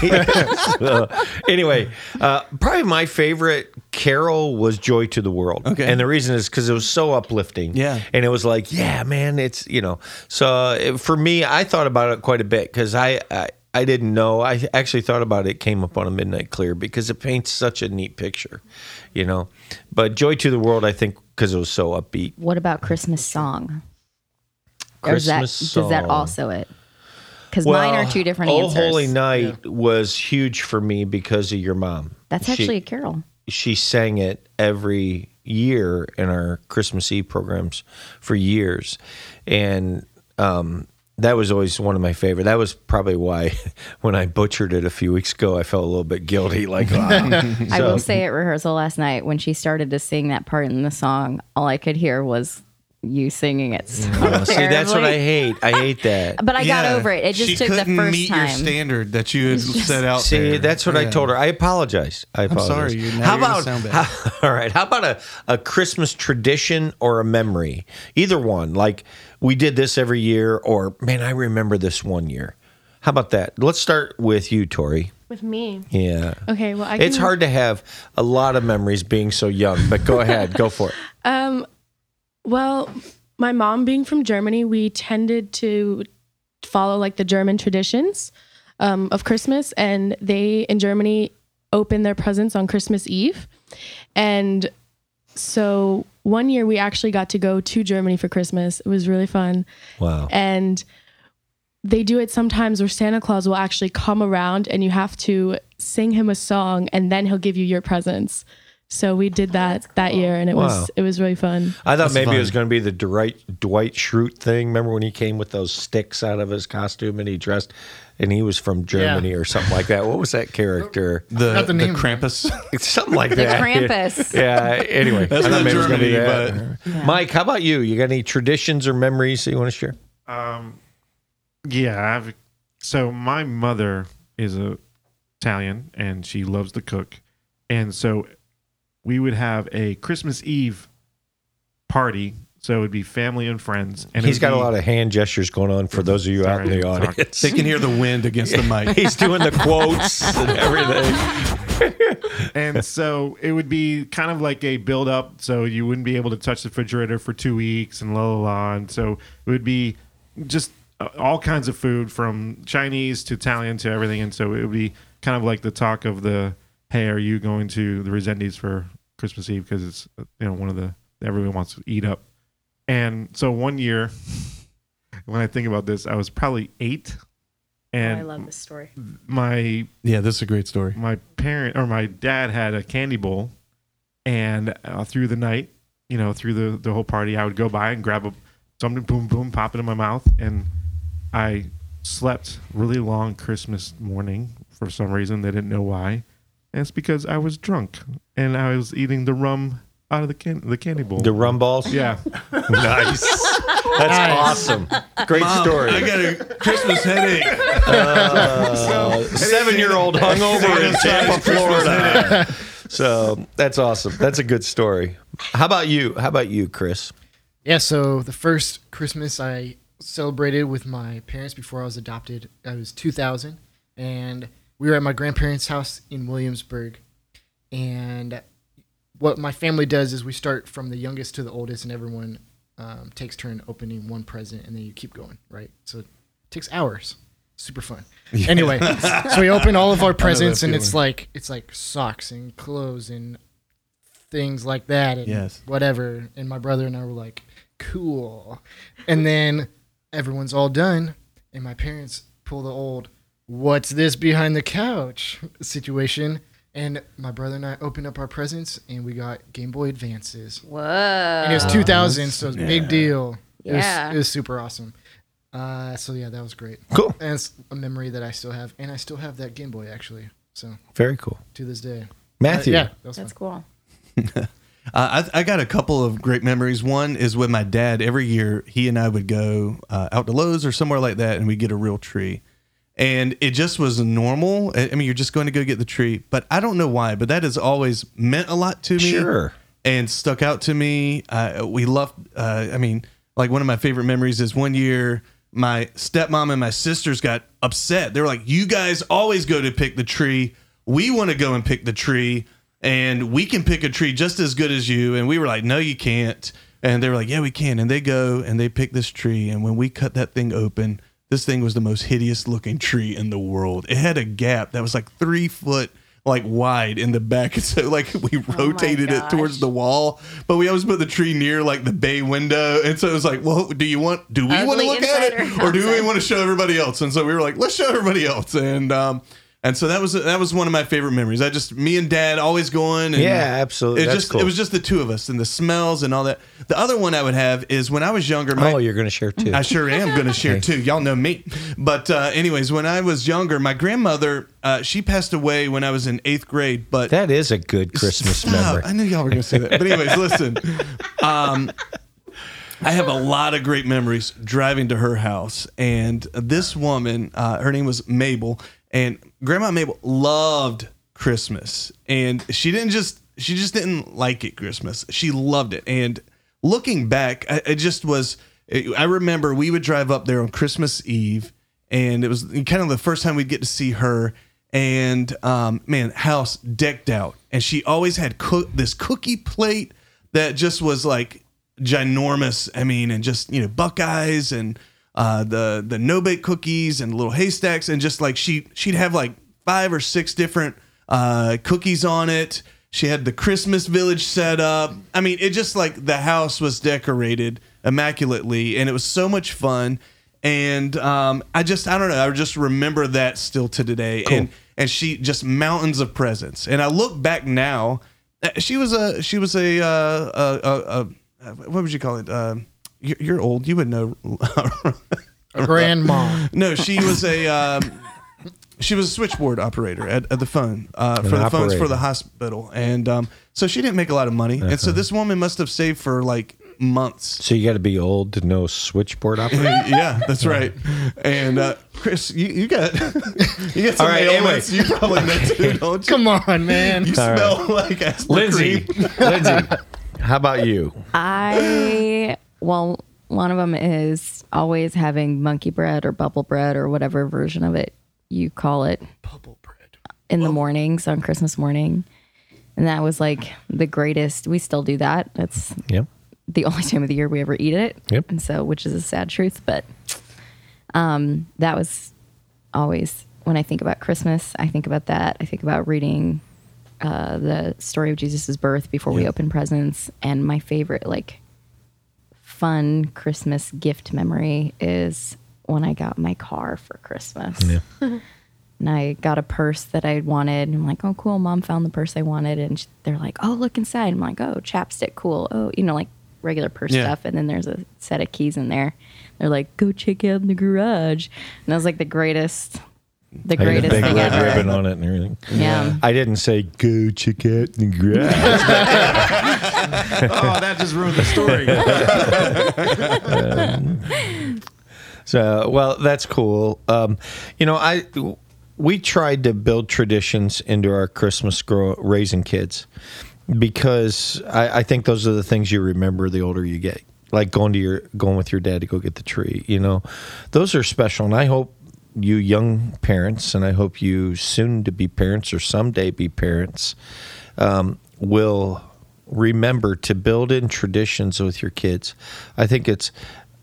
So, anyway, uh, probably my favorite carol was "Joy to the World." Okay. and the reason is because it was so uplifting. Yeah. and it was like, yeah, man, it's you know. So uh, for me, I thought about it quite a bit because I, I I didn't know. I actually thought about it. Came up on a midnight clear because it paints such a neat picture, you know. But "Joy to the World," I think, because it was so upbeat. What about Christmas song? Or is that Christmas is that also it? Because mine are two different Oh answers. Holy Night was huge for me because of your mom. That's She- actually a carol. she sang it every year in our Christmas Eve programs for years, and um, that was always one of my favorite. That was probably why [LAUGHS] when I butchered it a few weeks ago, I felt a little bit guilty. Like, [LAUGHS] wow. I will say at rehearsal last night when she started to sing that part in the song, all I could hear was you singing it. So Oh, see, that's what I hate. I hate that. [LAUGHS] But I got over it. It just she took the couldn't first meet time. your standard that you had set out. See, there. that's what I told her. I apologize. I apologize. sorry, you- now How you're about sound bad. how- [LAUGHS] all right? How about a, a Christmas tradition or a memory? Either one. Like we did this every year, or man, I remember this one year. How about that? Let's start with you, Tori. With me. Yeah. Okay, well, I It's hard to have a lot of memories being so young, but go ahead, go for it. [LAUGHS] Um, well, my mom being from Germany, we tended to follow like the German traditions um, of Christmas, and they in Germany open their presents on Christmas Eve, and so one year we actually got to go to Germany for Christmas. It was really fun, Wow. and they do it sometimes where Santa Claus will actually come around and you have to sing him a song, and then he'll give you your presents. So we did that that year, and it Wow. was it was really fun. I thought That's maybe it was going to be the Dwight Dwight Schrute thing. Remember when he came with those sticks out of his costume and he dressed, and he was from Germany or something like that. What was that character? The, Not the the. Krampus. It's [LAUGHS] something like that. The that. Krampus. [LAUGHS] Yeah. Anyway, That's I thought not maybe it was gonna be Germany, that. Mike, how about you? You got any traditions or memories that you want to share? Um, yeah. I've, so my mother is a Italian and she loves to cook, and so we would have a Christmas Eve party. So it would be family and friends. And he's would got a lot of hand gestures going on for those of you out in the sorry. audience. they can hear the wind against the mic. [LAUGHS] He's doing the quotes and everything. [LAUGHS] and so it would be kind of like a build up so you wouldn't be able to touch the refrigerator for two weeks and la la la and so it would be just uh, all kinds of food from chinese to italian to everything and so it would be kind of like the talk of the hey are you going to the resendiz for christmas eve because it's uh, you know one of the everyone wants to eat up and so one year [LAUGHS] when i think about this i was probably eight and oh, I love this story. my Yeah, this is a great story. my parent or my dad had a candy bowl, and uh, through the night, you know, through the the whole party, I would go by and grab a something, boom, boom, pop it in my mouth, and I slept really long Christmas morning for some reason. They didn't know why, and it's because I was drunk and I was eating the rum out of the can the candy bowl. The rum balls? yeah, [LAUGHS] Nice. That's awesome. Great story. I got a Christmas headache. Uh, Seven year old hungover in Tampa, Florida. So that's awesome. That's a good story. How about you? How about you, Chris? Yeah, so the first Christmas I celebrated with my parents before I was adopted, I was 2000, and we were at my grandparents' house in Williamsburg. and what my family does is we start from the youngest to the oldest, and everyone um, takes turn opening one present, and then you keep going, right? So it takes hours. Super fun. Anyway, [LAUGHS] so we open all of our presents, and it's like it's like socks and clothes and things like that, and Yes. whatever. And my brother and I were like, cool. And then everyone's all done, and my parents pull the old "What's this behind the couch?" situation. And my brother and I opened up our presents, and we got Game Boy Advances. Whoa. And it was 2000, so it was a big deal. It Yeah. was, it was super awesome. Uh, so yeah, that was great. Cool. And it's a memory that I still have, and I still have that Game Boy actually. So Very cool. to this day, Matthew. Uh, yeah, that was That's fun. cool. [LAUGHS] Uh, I, I got a couple of great memories. One is with my dad. Every year, he and I would go uh, out to Lowe's or somewhere like that, and we get a real tree. And it just was normal. I mean, you're just going to go get the tree, but I don't know why. But that has always meant a lot to me. Sure. And stuck out to me. Uh, we loved. Uh, I mean, like one of my favorite memories is one year my stepmom and my sisters got upset. They were like, "You guys always go to pick the tree. We want to go and pick the tree." and we can pick a tree just as good as you. And we were like, no, you can't. And they were like, yeah, we can. And they go and they pick this tree. And when we cut that thing open, this thing was the most hideous looking tree in the world. It had a gap that was like three foot like wide in the back. [LAUGHS] And so like we rotated it towards the wall, but we always put the tree near like the bay window. And so it was like, well, do you want, do we want to look at it or do we want to show everybody else? And so we were like, let's show everybody else. And, um, and so that was that was one of my favorite memories. I just me and Dad always going. And Yeah, absolutely. It That's just cool. it was just the two of us and the smells and all that. The other one I would have is when I was younger. My, Oh, you're going to share too. I sure am going to share too. Y'all know me. But uh, anyways, when I was younger, my grandmother uh, she passed away when I was in eighth grade. But that is a good Christmas Stop. memory. I knew y'all were going to say that. But anyways, listen. [LAUGHS] Um, I have a lot of great memories driving to her house, and this woman, uh, her name was Mabel, and Grandma Mabel loved Christmas, and she didn't just she just didn't like it Christmas. She loved it, and looking back, I, it just was. I remember we would drive up there on Christmas Eve, and it was kind of the first time we'd get to see her. And um, man, house decked out, and she always had cook this cookie plate that just was like ginormous. I mean, and just you know Buckeyes and uh, the the no bake cookies and little haystacks, and just like she she'd have like five or six different uh, cookies on it. She had the Christmas village set up. I mean, it just like the house was decorated immaculately, and it was so much fun. And um, I just I don't know. I just remember that still to today. And and she just mountains of presents. And I look back now. uh, She was a she was a uh, a, a, a what would you call it? Uh, you're, you're old. You would know. A grandma. [LAUGHS] no, she was a um, she was a switchboard operator at, at the phone uh, for the phones for the hospital, and um, so she didn't make a lot of money. And so this woman must have saved for like months. so you got to be old to know switchboard [LAUGHS] operator. yeah, that's right. And uh, Chris, you, you got [LAUGHS] you got some All right, ailments. You probably know too, don't you? Come on, man. You smell like aspen Lindsay. Lindsay, how about you? I well, one of them is always having monkey bread or bubble bread or whatever version of it you call it Bubble bread. in the mornings on Christmas morning. And that was like the greatest. We still do that. That's Yep. the only time of the year we ever eat it. Yep. And so, which is a sad truth, but um, that was always when I think about Christmas. I think about that. I think about reading uh, the story of Jesus' birth before we open presents. And my favorite, like, fun Christmas gift memory is when I got my car for Christmas. [LAUGHS] And I got a purse that I wanted. And I'm like, oh, cool. Mom found the purse I wanted. And sh- they're like, oh, look inside. I'm like, oh, chapstick, cool. Oh, you know, like regular purse Yeah. stuff. And then there's a set of keys in there. They're like, go check out in the garage. And that was like the greatest, the I had greatest big thing red ever. ribbon on it and everything. Yeah. I didn't say go check out the garage. [LAUGHS] [LAUGHS] [LAUGHS] Oh, that just ruined the story. [LAUGHS] So, well, that's cool. Um, you know, I we tried to build traditions into our Christmas grow, raising kids because I, I think those are the things you remember the older you get. Like going to your going with your dad to go get the tree. You know, those are special, and I hope you young parents, and I hope you soon to be parents or someday be parents. um, will remember to build in traditions with your kids. I think it's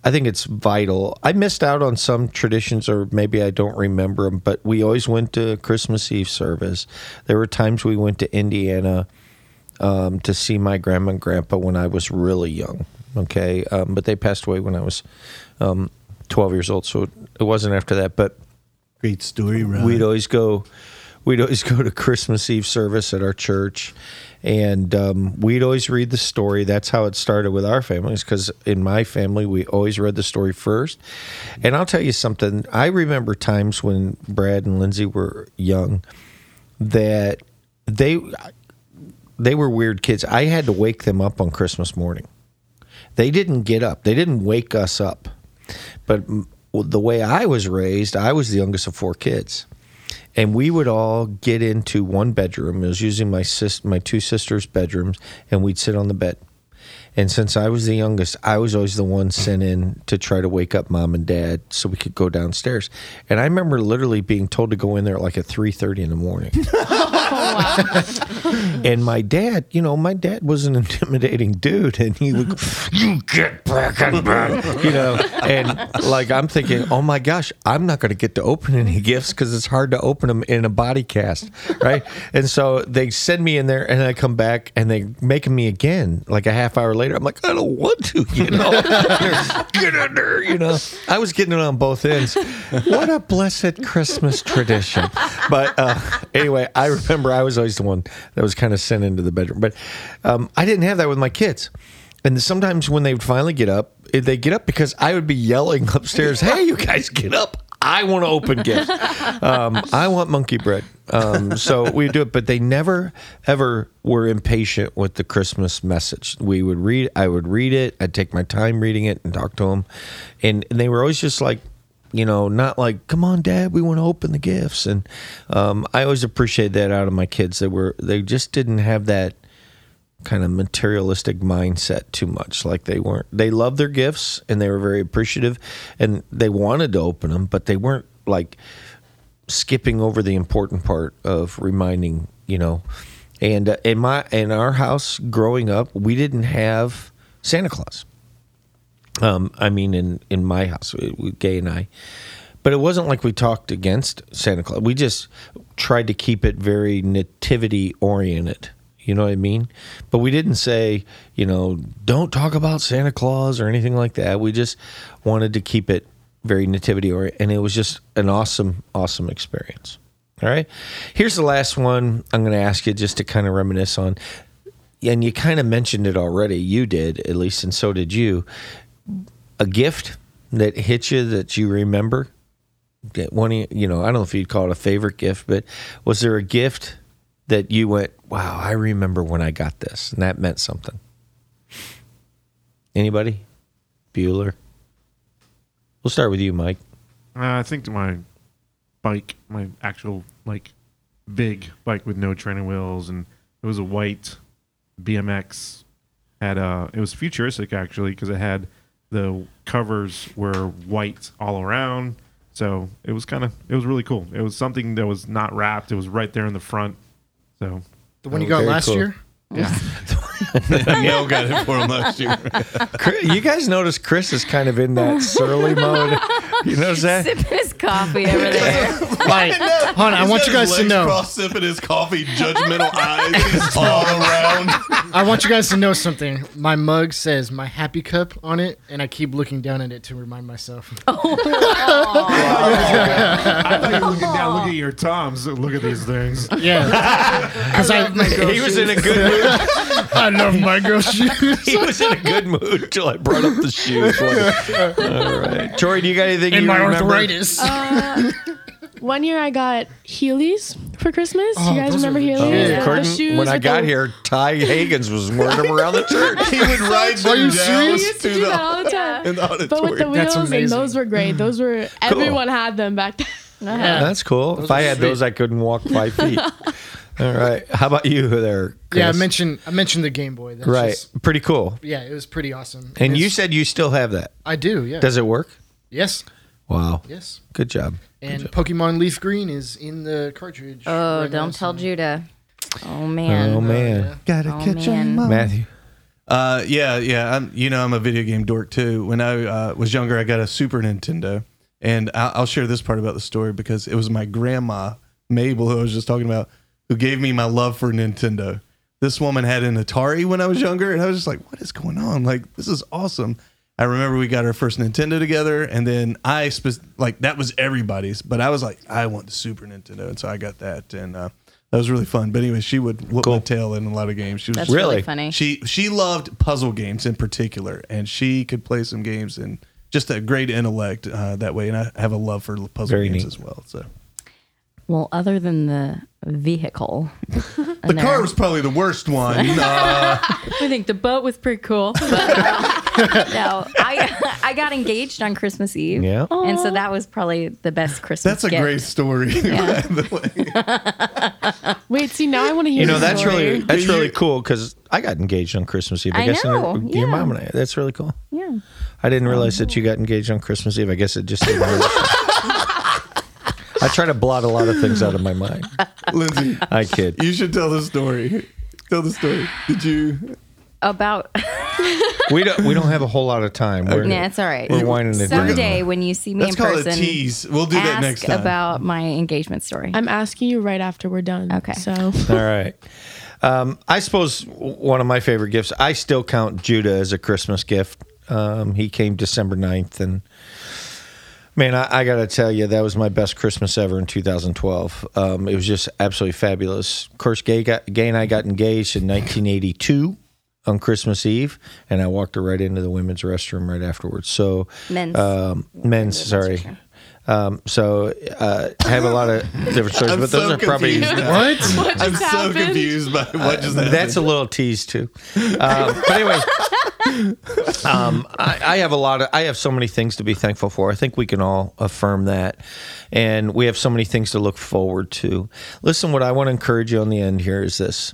I think it's vital. I missed out on some traditions, or maybe I don't remember them, but we always went to Christmas Eve service. There were times we went to Indiana um, to see my grandma and grandpa when I was really young. Okay, um, but they passed away when I was um, 12 years old, so it wasn't after that. But Great story, right? we'd always go we'd always go to christmas eve service at our church and um, we'd always read the story. That's how it started with our families because in my family we always read the story first. And i'll tell you something. I remember times when brad and lindsay were young that they they were weird kids. I had to wake them up on christmas morning. They didn't get up. They didn't wake us up. But mm, the way I was raised, I was the youngest of four kids, and we would all get into one bedroom. It was usually my sis, my two sisters' bedrooms, and we'd sit on the bed. And since I was the youngest, I was always the one sent in to try to wake up mom and dad so we could go downstairs. And I remember literally being told to go in there like at three thirty in the morning. [LAUGHS] [LAUGHS] and my dad, you know, my dad was an [LAUGHS] intimidating dude, and he would, you get back in bed, you know, and like I'm thinking, oh my gosh, I'm not going to get to open any gifts because it's hard to open them in a body cast, right? and so they send me in there, and I come back, and they make me again, like a half hour later. I'm like, I don't want to, you know, [LAUGHS] get in there, you know. I was getting it on both ends. What a blessed Christmas tradition. But uh, anyway, I remember I was always the one that was kind of sent into the bedroom, but um, I didn't have that with my kids. And sometimes when they would finally get up, eh, they get up because I would be yelling [LAUGHS] upstairs, "Hey, you guys, get up! I want to open gifts. [LAUGHS] Um, I want monkey bread." Um, so we do it, but they never ever were impatient with the Christmas message. We would read, I would read it, I'd take my time reading it and talk to them, and, and they were always just like, you know, not like, "Come on, Dad, we want to open the gifts." And um, I always appreciate that out of my kids. They were they just didn't have that kind of materialistic mindset too much. Like they weren't, they loved their gifts and they were very appreciative and they wanted to open them, but they weren't like skipping over the important part of reminding, you know. And uh, in my in our house growing up, we didn't have Santa Claus. Um, I mean, in in my house, we, Gay and I, but it wasn't like we talked against Santa Claus. We just tried to keep it very nativity oriented. You know what I mean? But we didn't say, you know, don't talk about Santa Claus or anything like that. We just wanted to keep it very nativity oriented, and it was just an awesome, awesome experience. All right. Here's the last one I'm going to ask you just to kind of reminisce on. And you kind of mentioned it already. You did, at least, and so did you. A gift that hit you that you remember? One, you know, I don't know if you'd call it a favorite gift, but was there a gift that you went, wow, I remember when I got this, and that meant something. Anybody? Bueller? We'll start with you, Mike. Uh, I think my bike, my actual like big bike with no training wheels, and it was a white BMX. Had a it was futuristic actually because it had the covers were white all around, so it was kind of it was really cool. It was something that was not wrapped. It was right there in the front. So The one you got last cool. year? yeah, [LAUGHS] [LAUGHS] Neil got it for him last year. Chris- You guys notice Chris is kind of in that surly [LAUGHS] mode. You notice that? Sipping his coffee over there. [LAUGHS] Like, hold on, I He's want got you guys to legs know. Crossed, sipping his coffee, judgmental eyes all around. I want you guys to know something. My mug says my happy cup on it, and I keep looking down at it to remind myself. Oh. I thought you were looking down. Look at your Toms. Look at these things. Yeah, because I, He was in a good mood. I love my girl [LAUGHS] shoes. He was in a good mood until I brought up the shoes. All right, Tori, do you got anything And you my remember? arthritis. Uh, one year I got Heelys for Christmas. Oh, you guys those are remember legit. Heelys? Yeah. The Couldn't- shoes when I with got the- here, Ty Hagens was wearing them around the [LAUGHS] church. He would ride them Are you down serious? We used to to do the, that all the time. [LAUGHS] in the But with the auditorium. That's wheels, and amazing. those were great. Those were everyone had them back then. Yeah. That's cool. if I had those, I couldn't walk five feet. All right. How about you there? Yeah, I mentioned I mentioned the Game Boy. That's Right. just- Pretty cool. yeah, it was pretty awesome. And you said you still have that. I do. Yeah. Does it work? Yes. Wow. Yes. Good job. And Pokemon Leaf Green is in the cartridge. Oh, right don't tell so- Judah. Oh man. Oh man, Gotta Oh, catch 'em man. all. Matthew. Uh, yeah, yeah. I'm, you know, I'm a video game dork too. When I uh, was younger, I got a Super Nintendo, and I'll, I'll share this part about the story because it was my grandma Mabel, who I was just talking about, who gave me my love for Nintendo. This woman had an Atari when I was younger, and I was just like, "What is going on? Like, this is awesome." I remember we got our first Nintendo together, and then I spe- like that was everybody's, but I was like, I want the Super Nintendo, and so I got that, and uh, that was really fun. But anyway, she would whoop my tail in a lot of games. She was That's Really? really, funny. she she loved puzzle games in particular, and she could play some games and just a great intellect uh, that way. And I have a love for puzzle Very games neat. as well. So well, other than the vehicle, [LAUGHS] the car was probably the worst one. [LAUGHS] Uh, I think the boat was pretty cool. But, uh, [LAUGHS] no, I I got engaged on Christmas Eve. Yeah. and so that was probably the best Christmas. that's a gift. great story. Yeah. by the way. Wait, see now I want to hear. You know the that's story. really that's You- really cool because I got engaged on Christmas Eve. I, I guess in know, your, your yeah. mom and I. That's really cool. Yeah. I didn't realize that you got engaged on Christmas Eve. I guess it just didn't really I try to blot a lot of things out of my mind. Lindsay, I kid. you should tell the story. Tell the story. Did you? About We don't we don't have a whole lot of time. We're, yeah, it's all right. We're winding it down. Someday when you see me Let's in call person, it a tease. We'll do that ask next time. about my engagement story. I'm asking you right after we're done. Okay. So All right. Um, I suppose one of my favorite gifts, I still count Judah as a Christmas gift. Um, he came December 9th, and man, I, I got to tell you, that was my best Christmas ever in 2012. Um, it was just absolutely fabulous. Of course, Gay, got, Gay and I got engaged in 1982 on Christmas Eve, and I walked her right into the women's restroom right afterwards. So, Men's. um, men's, sorry. Um, so uh, I have a lot of different stories, [LAUGHS] I'm but those so are probably confused now. What? [LAUGHS] I'm just so happened? confused by what just happened. That's a little tease too. Um, but anyway, [LAUGHS] um, I, I have a lot of. I have so many things to be thankful for. I think we can all affirm that, and we have so many things to look forward to. Listen, what I want to encourage you on the end here is this.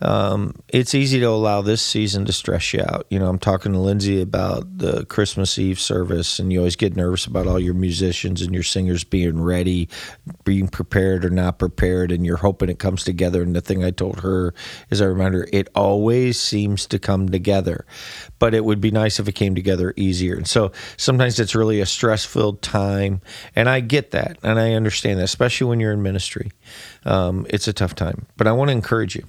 Um, it's easy to allow this season to stress you out. You know, I'm talking to Lindsay about the Christmas Eve service, and you always get nervous about all your musicians and your singers being ready, being prepared or not prepared, and you're hoping it comes together. And the thing I told her is, I reminder, it always seems to come together, but it would be nice if it came together easier. And so sometimes it's really a stress filled time, and I get that, and I understand that, especially when you're in ministry. Um, it's a tough time, but I want to encourage you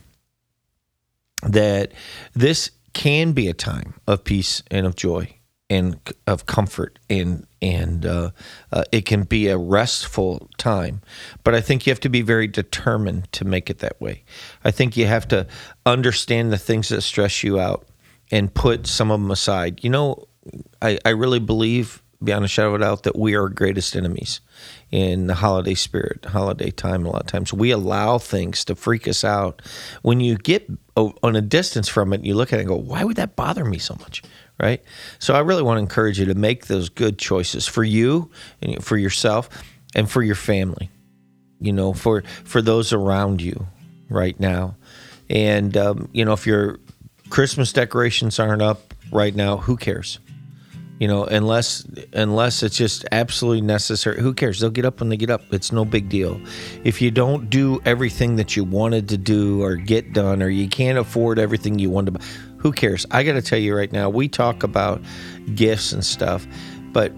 that this can be a time of peace and of joy and of comfort and and uh, uh, it can be a restful time but i think you have to be very determined to make it that way. I think you have to understand the things that stress you out and put some of them aside. You know i, I really believe beyond a shadow of a doubt that we are our greatest enemies in the holiday spirit, holiday time. A lot of times we allow things to freak us out. When you get on a distance from it, you look at it and go, why would that bother me so much? Right. So I really want to encourage you to make those good choices for you and for yourself and for your family, you know, for, for those around you right now. And, um, you know, if your Christmas decorations aren't up right now, who cares? You know unless unless it's just absolutely necessary. Who cares? They'll get up when they get up. It's no big deal. If you don't do everything that you wanted to do or get done or you can't afford everything you want to buy who cares? I got to tell you right now we talk about gifts and stuff but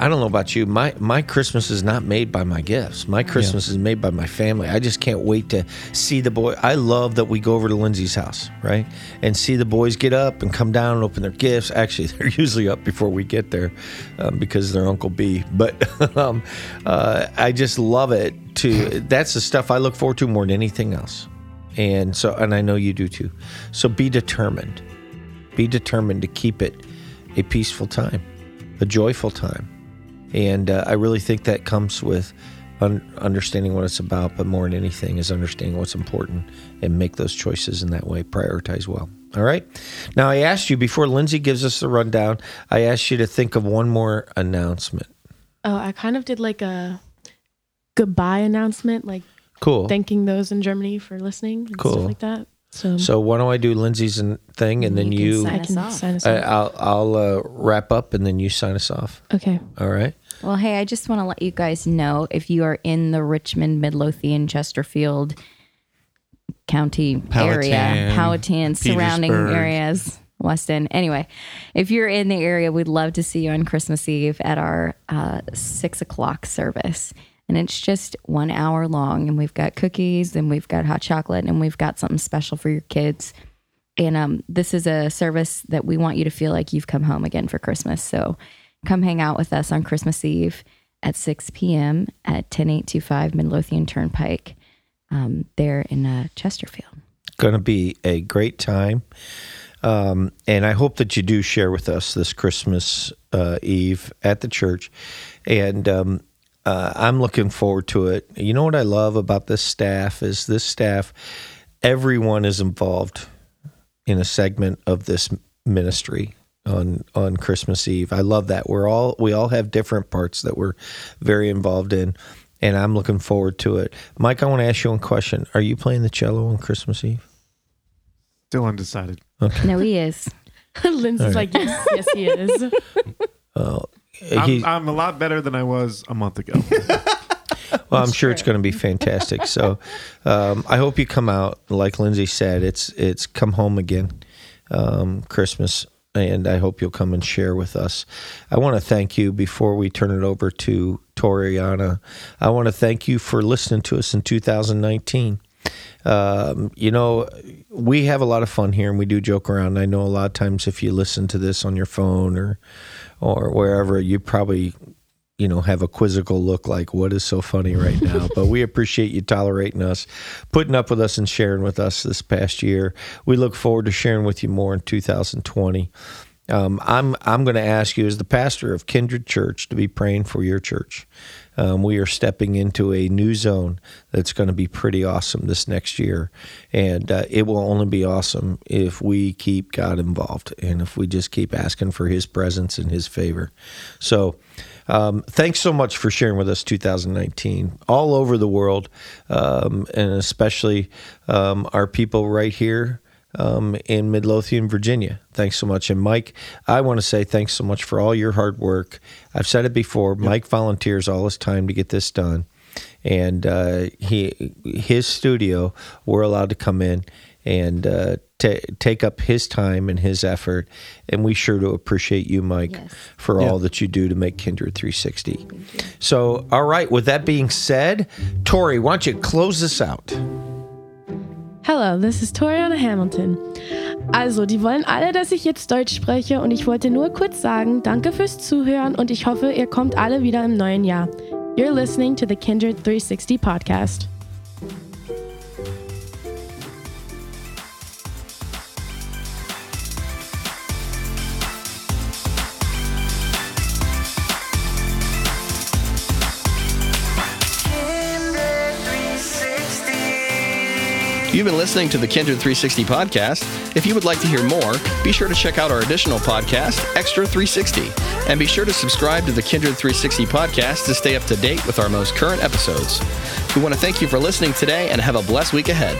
I don't know about you. My my Christmas is not made by my gifts. My Christmas is made by my family. I just can't wait to see the boy. I love that we go over to Lindsay's house, right, and see the boys get up and come down and open their gifts. Actually, [LAUGHS] they're usually up before we get there um, because they're Uncle B. But [LAUGHS] um, uh, I just love it. To that's the stuff I look forward to more than anything else. And so, and I know you do too. So be determined. Be determined to keep it a peaceful time, a joyful time. And uh, I really think that comes with un- understanding what it's about, but more than anything is understanding what's important and make those choices in that way, prioritize well. All right. Now, I asked you before Lindsay gives us the rundown, I asked you to think of one more announcement. Oh, I kind of did like a goodbye announcement, like Cool. thanking those in Germany for listening and Cool. stuff like that. So, so, why don't I do Lindsay's thing and then You can you, sign I us can off. sign us I, off. I'll, I'll uh, wrap up and then you sign us off. okay. All right. Well, hey, I just want to let you guys know if you are in the Richmond, Midlothian, Chesterfield, County area, Powhatan, Powhatan, surrounding areas, Weston. Anyway, if you're in the area, we'd love to see you on Christmas Eve at our uh, six o'clock service. And it's just one hour long, and we've got cookies, and we've got hot chocolate, and we've got something special for your kids. And um, this is a service that we want you to feel like you've come home again for Christmas. So come hang out with us on Christmas Eve at 6 p.m. at 10825 Midlothian Turnpike um, there in uh, Chesterfield. going to be a great time. Um, and I hope that you do share with us this Christmas uh, Eve at the church. And um, uh, I'm looking forward to it. You know what I love about this staff is this staff, everyone is involved in a segment of this ministry on on Christmas Eve. I love that. We're all we all have different parts that we're very involved in. And I'm looking forward to it. Mike, I want to ask you one question. Are you playing the cello on Christmas Eve? Still undecided. No, he is. [LAUGHS] Lindsay's like, yes, yes, he is. [LAUGHS] He- I'm, I'm a lot better than I was a month ago. [LAUGHS] Well, I'm sure it's going to be fantastic. So, um, I hope you come out. Like Lindsay said, it's it's come home again, um, Christmas, and I hope you'll come and share with us. I want to thank you before we turn it over to Toriana. I want to thank you for listening to us in 2019. Um, you know, we have a lot of fun here, and we do joke around. I know a lot of times if you listen to this on your phone or or wherever, you probably you know, have a quizzical look like what is so funny right [LAUGHS] now. but we appreciate you tolerating us, putting up with us, and sharing with us this past year. We look forward to sharing with you more in 2020. Um, I'm I'm going to ask you as the pastor of Kindred Church to be praying for your church. Um, we are stepping into a new zone that's going to be pretty awesome this next year, and uh, it will only be awesome if we keep God involved and if we just keep asking for His presence and His favor. So. Um, thanks so much for sharing with us 2019 all over the world, um, and especially um, our people right here um, in Midlothian, Virginia. Thanks so much. And Mike, I want to say thanks so much for all your hard work. I've said it before. Mike volunteers all his time to get this done, and uh, he his studio. We're allowed to come in and uh, ta take up his time and his effort, and we sure do appreciate you, Mike, Yes. for all that you do to make Kindred 360. So, all right. With that being said, Tori, why don't you close this out? Hello, this is Toriana Hamilton. Also, die wollen alle, dass ich jetzt Deutsch spreche und ich wollte nur kurz sagen, danke fürs Zuhören und ich hoffe, ihr kommt alle wieder im neuen Jahr. You're listening to the Kindred 360 podcast. You've been listening to the Kindred 360 podcast. If you would like to hear more, be sure to check out our additional podcast, Extra 360, and be sure to subscribe to the Kindred 360 podcast to stay up to date with our most current episodes. We want to thank you for listening today and have a blessed week ahead.